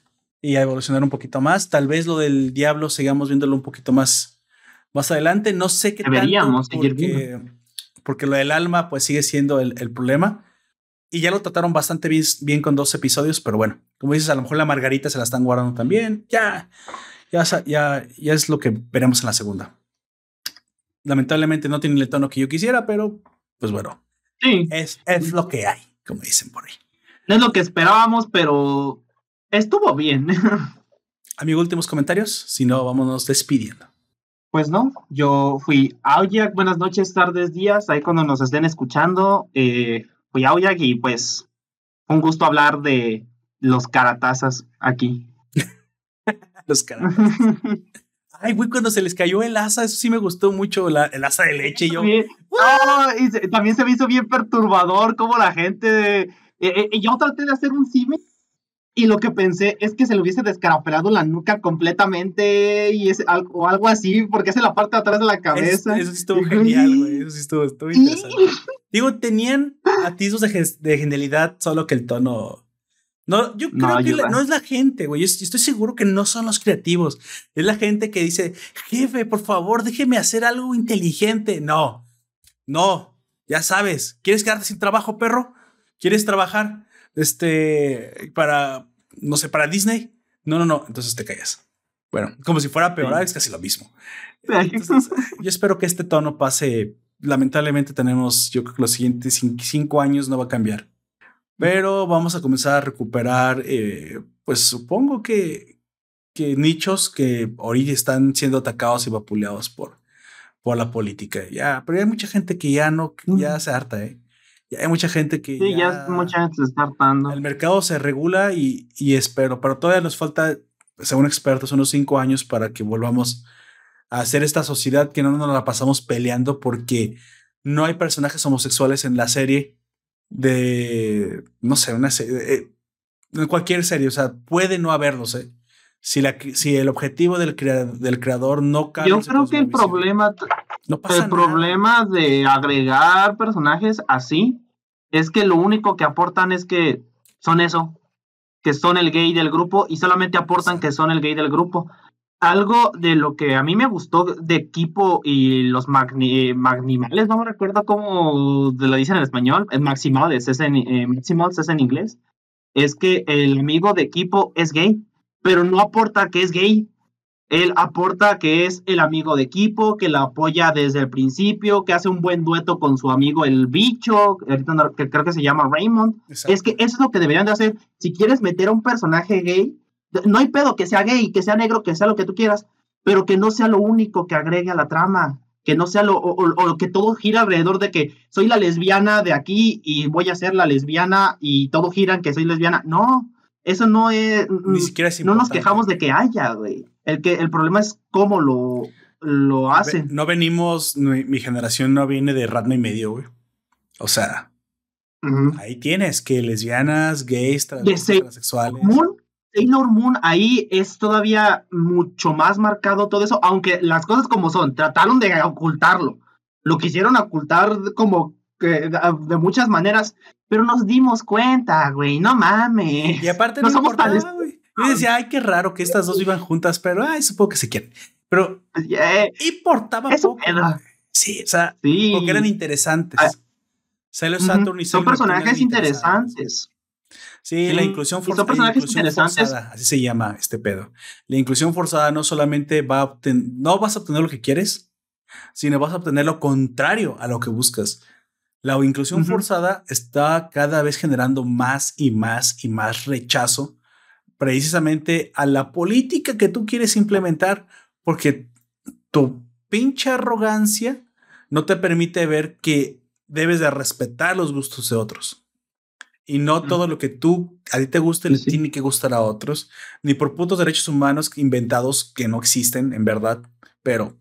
y a evolucionar un poquito más, tal vez lo del diablo sigamos viéndolo un poquito más, más adelante, no sé qué Deberíamos tanto, porque, porque lo del alma pues sigue siendo el, el problema y ya lo trataron bastante bien, con dos episodios, pero bueno, como dices, a lo mejor la Margarita se la están guardando también. Ya, ya, ya, ya es lo que veremos en la segunda. Lamentablemente no tiene el tono que yo quisiera, pero pues bueno. Sí. Es, es lo que hay, como dicen por ahí. No es lo que esperábamos, pero estuvo bien. Amigo, últimos comentarios. Si no, vámonos despidiendo. Pues no, yo fui Aoyak. Buenas noches, tardes, días. Ahí cuando nos estén escuchando, eh, y pues un gusto hablar de los caratazas aquí. los caratazas. Ay, güey, cuando se les cayó el asa, eso sí me gustó mucho, el asa de leche. Yo, y también se me hizo bien perturbador como la gente. Eh, eh, yo traté de hacer un cime y lo que pensé es que se le hubiese descarapelado la nuca completamente y es algo, algo así, porque es en la parte de atrás de la cabeza. Eso, sí estuvo genial, güey. Eso sí estuvo, estuvo interesante. Digo, tenían atisbos de, de, genialidad, solo que el tono. No, yo creo que no es la gente, güey. Yo estoy seguro que no son los creativos. Es la gente que dice, jefe, por favor, déjeme hacer algo inteligente. No, no, ya sabes. ¿Quieres quedarte sin trabajo, perro? ¿Quieres trabajar? Este, para, no sé, para Disney. No, no, no, entonces te callas. Bueno, como si fuera peor, es casi lo mismo. yo espero que este tono pase. Lamentablemente tenemos, yo creo que los siguientes cinco años no va a cambiar. Pero vamos a comenzar a recuperar, eh, pues supongo que, que nichos que ahorita están siendo atacados y vapuleados por, por la política. Ya, pero hay mucha gente que ya no, ya se harta, ¿eh? Hay mucha gente que. Sí, ya, mucha gente se está hartando. El mercado se regula y, y, espero, pero todavía nos falta, según expertos, unos cinco años para que volvamos a hacer esta sociedad que no nos la pasamos peleando porque no hay personajes homosexuales en la serie de, no sé, una serie, eh, en cualquier serie, o sea, puede no haberlos, ¿eh? Si, la, si el objetivo del, del creador no cambia. Yo creo que el problema, no el problema de agregar personajes así es que lo único que aportan es que son eso, que son el gay del grupo y solamente aportan que son el gay del grupo. Algo de lo que a mí me gustó de equipo y los magni magnimales, no me recuerdo cómo lo dicen en español, es maximales, es en, eh, es en inglés, es que el amigo de equipo es gay, pero no aporta que es gay, él aporta que es el amigo de equipo, que la apoya desde el principio, que hace un buen dueto con su amigo el bicho, que creo que se llama Raymond. Es que eso es lo que deberían de hacer. Si quieres meter a un personaje gay, no hay pedo que sea gay, que sea negro, que sea lo que tú quieras, pero que no sea lo único que agregue a la trama. Que no sea lo, o, que todo gira alrededor de que soy la lesbiana de aquí y voy a ser la lesbiana y todo gira en que soy lesbiana. No, eso no es. Ni siquiera No nos quejamos de que haya, güey. El, que, el problema es cómo lo, lo hacen. No venimos, mi, generación no viene de Ratma y medio, güey. O sea, ahí tienes que lesbianas, gays, transexuales. Moon, Taylor Moon, ahí es todavía mucho más marcado todo eso, aunque las cosas como son, trataron de ocultarlo. Lo quisieron ocultar como que de, muchas maneras, pero nos dimos cuenta, güey, no mames. Y aparte no, somos tan yo decía, ay, qué raro que estas dos vivan juntas, pero ay, supongo que se quieren. Pero importaba poco. Sí, o sea, porque eran interesantes. Ah, Saturn y Son personajes interesantes. Sí, la inclusión forzada. Son personajes interesantes. así se llama este pedo. La inclusión forzada no solamente va a obtener, no vas a obtener lo que quieres, sino vas a obtener lo contrario a lo que buscas. La inclusión forzada está cada vez generando más y más y más rechazo precisamente a la política que tú quieres implementar porque tu pinche arrogancia no te permite ver que debes de respetar los gustos de otros. Y no todo lo que tú a ti te guste le tiene que gustar a otros, ni por putos derechos humanos inventados que no existen en verdad. Pero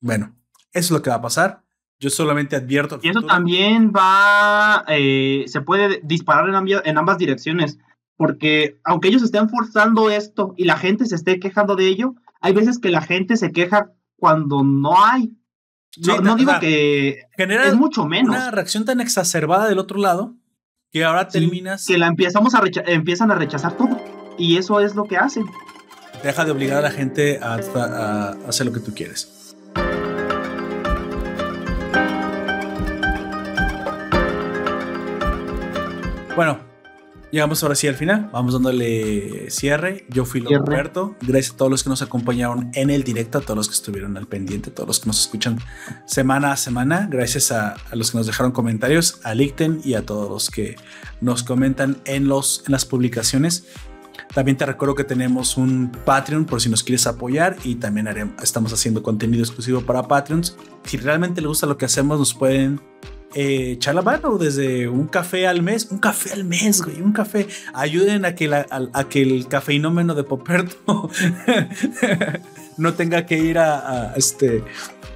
bueno, eso es lo que va a pasar. Yo solamente advierto. Y eso también va, eh, se puede disparar en, en ambas direcciones, porque aunque ellos estén forzando esto y la gente se esté quejando de ello, hay veces que la gente se queja cuando no hay. no, digo que genera es mucho menos. Una reacción tan exacerbada del otro lado que ahora terminas. Que la empezamos a empiezan a rechazar todo. Y eso es lo que hacen. Deja de obligar a la gente a, hacer lo que tú quieres. Bueno, Llegamos ahora sí al final. Vamos dándole cierre. Yo fui Roberto. Gracias a todos los que nos acompañaron en el directo, a todos los que estuvieron al pendiente, a todos los que nos escuchan semana a semana. Gracias a, los que nos dejaron comentarios, a Licten y a todos los que nos comentan en, los, en las publicaciones. También te recuerdo que tenemos un Patreon por si nos quieres apoyar y también estamos haciendo contenido exclusivo para Patreons. Si realmente les gusta lo que hacemos, nos pueden eh, echar la mano desde un café al mes, un café al mes, güey, un café. Ayuden a que, la, a, que el cafeinómeno de Poperto no tenga que ir a, este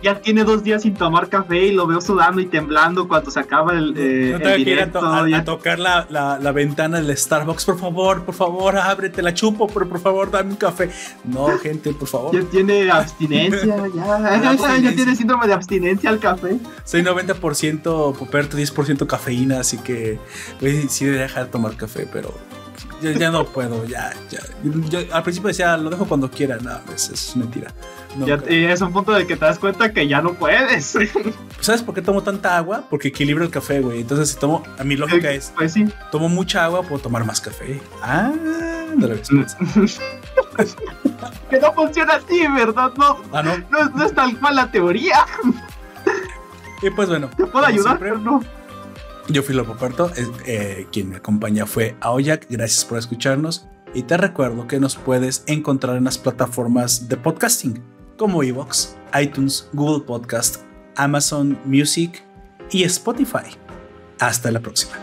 ya tiene dos días sin tomar café y lo veo sudando y temblando cuando se acaba el, eh, no directo. Que ir a, tocar la, la, ventana del Starbucks, por favor, por favor, ábrete, la chupo, pero por favor, dame un café. No, gente, por favor. Ya tiene abstinencia, ya, ya tiene síndrome de abstinencia al café. Soy 90% puperto, 10% cafeína, así que sí de dejar de tomar café, pero ya, no puedo, ya, ya. Yo, al principio decía, lo dejo cuando quiera, no, es, es mentira. y es un punto de que te das cuenta que ya no puedes. ¿Sabes por qué tomo tanta agua? Porque equilibro el café, güey. Entonces, si tomo, a mi lógica es, pues sí. tomo mucha agua, puedo tomar más café. Ah, no lo que no funciona así, ¿verdad? No, ah, no. no. es tal cual la teoría. Y pues bueno. ¿Te puedo ayudar? Pero no. Yo fui Lopo Puerto, eh, quien me acompaña fue Aoyak, gracias por escucharnos y te recuerdo que nos puedes encontrar en las plataformas de podcasting como Evox, iTunes, Google Podcast, Amazon Music y Spotify. Hasta la próxima.